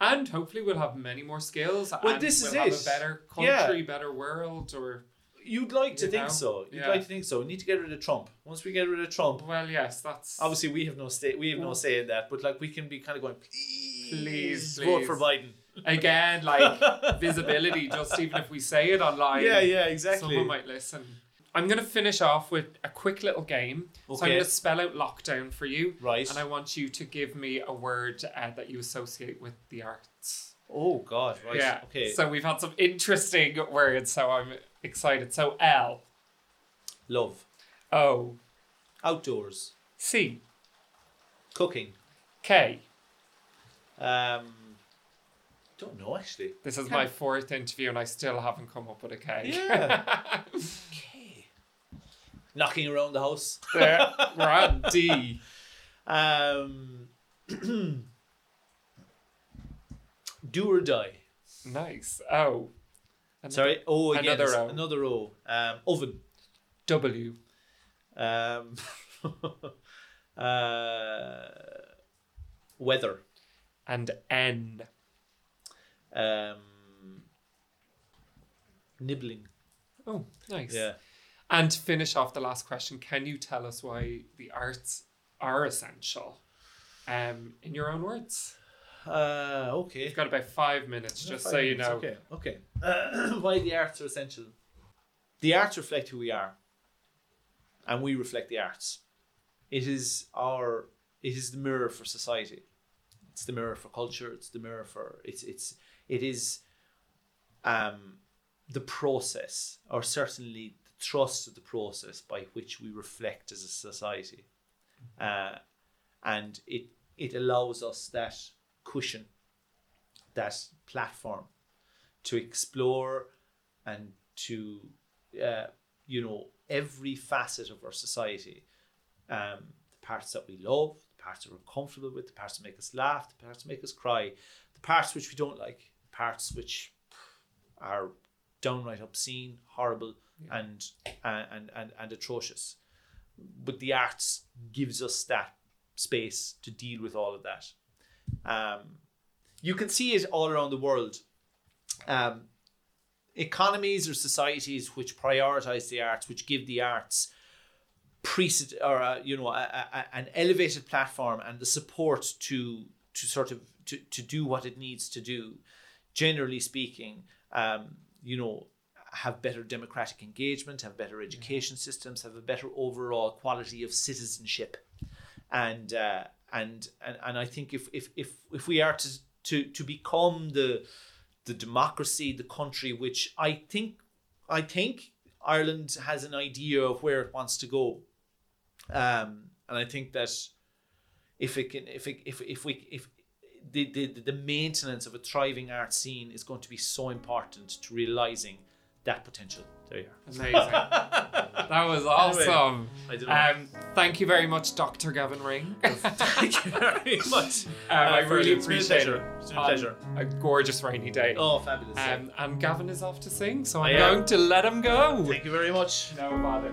And hopefully we'll have many more skills. Well, and this is we'll have it. a better Yeah. country, better world, or you'd like to You think know? so you'd Yeah. like to think so we need to get rid of Trump once we get rid of Trump well, yes, that's obviously we have no say we have no say in that but like we can be kind of going please, Please, vote for. Biden Again, like visibility, just even if we say it online. Yeah, yeah, exactly. Someone might listen. I'm going to finish off with a quick little game. Okay. So I'm going to spell out lockdown for you. Right. And I want you to give me a word uh, that you associate with the arts. Oh God, right. Yeah. Okay. So we've had some interesting words, so I'm excited. So L, Love. O, Outdoors. C, Cooking. K. Um don't know actually. This is my fourth interview and I still haven't come up with a K. Yeah. Knocking around the house. On D. Um Do or die. Nice. Oh. Another- Sorry. Oh again. Another O. Another O. Um oven. W. Um uh weather. And N. Um nibbling. Oh, nice. Yeah. And to finish off the last question, can you tell us why the arts are essential? Um, in your own words. Uh okay. You've got about five minutes, just so you know. Okay, okay. Uh, why the arts are essential? The arts reflect who we are, and we reflect the arts. It is our. It is the mirror for society. It's the mirror for culture. It's the mirror for. It's it's it is. Um, the process, or certainly trust of the process by which we reflect as a society, uh, and it it allows us that cushion that platform to explore and to uh, you know every facet of our society um, the parts that we love the parts that we're comfortable with the parts that make us laugh the parts that make us cry the parts which we don't like the parts which are downright obscene horrible and, and and and atrocious but the arts gives us that space to deal with all of that um, you can see it all around the world. Um, economies or societies which prioritize the arts, which give the arts preced or uh, you know a, a, an elevated platform and the support to to sort of to, to do what it needs to do. Generally speaking, um, you know, have better democratic engagement, have better education systems, have a better overall quality of citizenship. And uh, and and and I think if if if if we are to to to become the the democracy, the country which I think I think Ireland has an idea of where it wants to go, um, and I think that if it can if it, if if we if the, the the maintenance of a thriving art scene is going to be so important to realizing that potential. There you are. Amazing. that was awesome. I. Um, thank you very much, Dr. Gavin Ring. Thank you very much. Um, I Uh, for- really a appreciate it. It's a pleasure. A gorgeous rainy day. Oh, fabulous. Um, and Gavin is off to sing, so I'm I going to let him go. Thank you very much. No bother.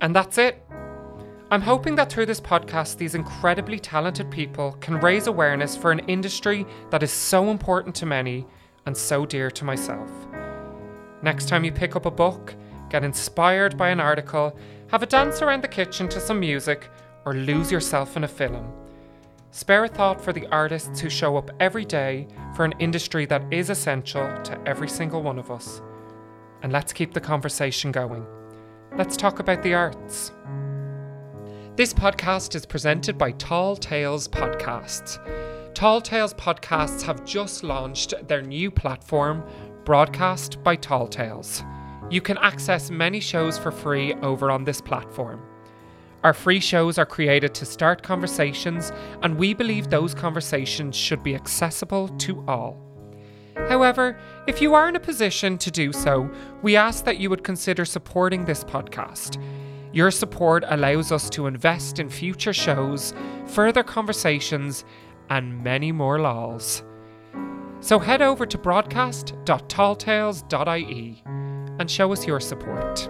And that's it. I'm hoping that through this podcast, these incredibly talented people can raise awareness for an industry that is so important to many and so dear to myself. Next time you pick up a book, get inspired by an article, have a dance around the kitchen to some music, or lose yourself in a film. Spare a thought for the artists who show up every day for an industry that is essential to every single one of us. And let's keep the conversation going. Let's talk about the arts. This podcast is presented by Tall Tales Podcasts. Tall Tales Podcasts have just launched their new platform, Broadcast by Tall Tales. You can access many shows for free over on this platform. Our free shows are created to start conversations, and we believe those conversations should be accessible to all. However, if you are in a position to do so, we ask that you would consider supporting this podcast. Your support allows us to invest in future shows, further conversations, and many more lols. So head over to broadcast.talltales.ie and show us your support.